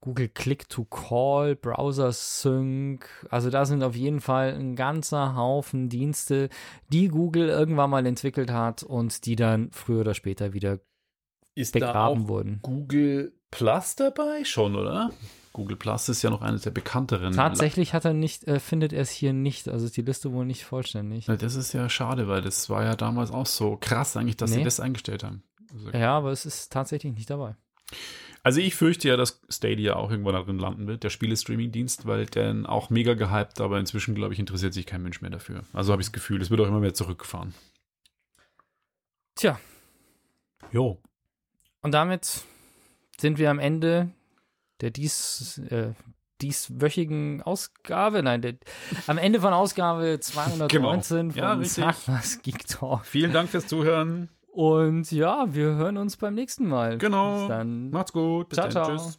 Google Click to Call, Browser Sync. Also da sind auf jeden Fall ein ganzer Haufen Dienste, die Google irgendwann mal entwickelt hat und die dann früher oder später wieder ist begraben wurden. Google Plus dabei? Schon, oder? Google Plus ist ja noch eine der bekannteren. Tatsächlich hat er nicht, äh, findet er es hier nicht. Also ist die Liste wohl nicht vollständig. Ja, das ist ja schade, weil das war ja damals auch so krass eigentlich, dass nee. sie das eingestellt haben. Also, ja, aber es ist tatsächlich nicht dabei. Also ich fürchte ja, dass Stadia auch irgendwann darin landen wird, der Spiele-Streaming-Dienst, weil der auch mega gehypt, aber inzwischen, glaube ich, interessiert sich kein Mensch mehr dafür. Also habe ich das Gefühl, es wird auch immer mehr zurückgefahren. Tja. Jo. Und damit sind wir am Ende der dies, äh, dieswöchigen Ausgabe, nein, der, am Ende von Ausgabe 219 genau. von ja, Sag was Geek Talk. Vielen Dank fürs Zuhören. Und ja, wir hören uns beim nächsten Mal. Genau. Bis dann. Macht's gut. Bis ciao, dann. ciao. Tschüss.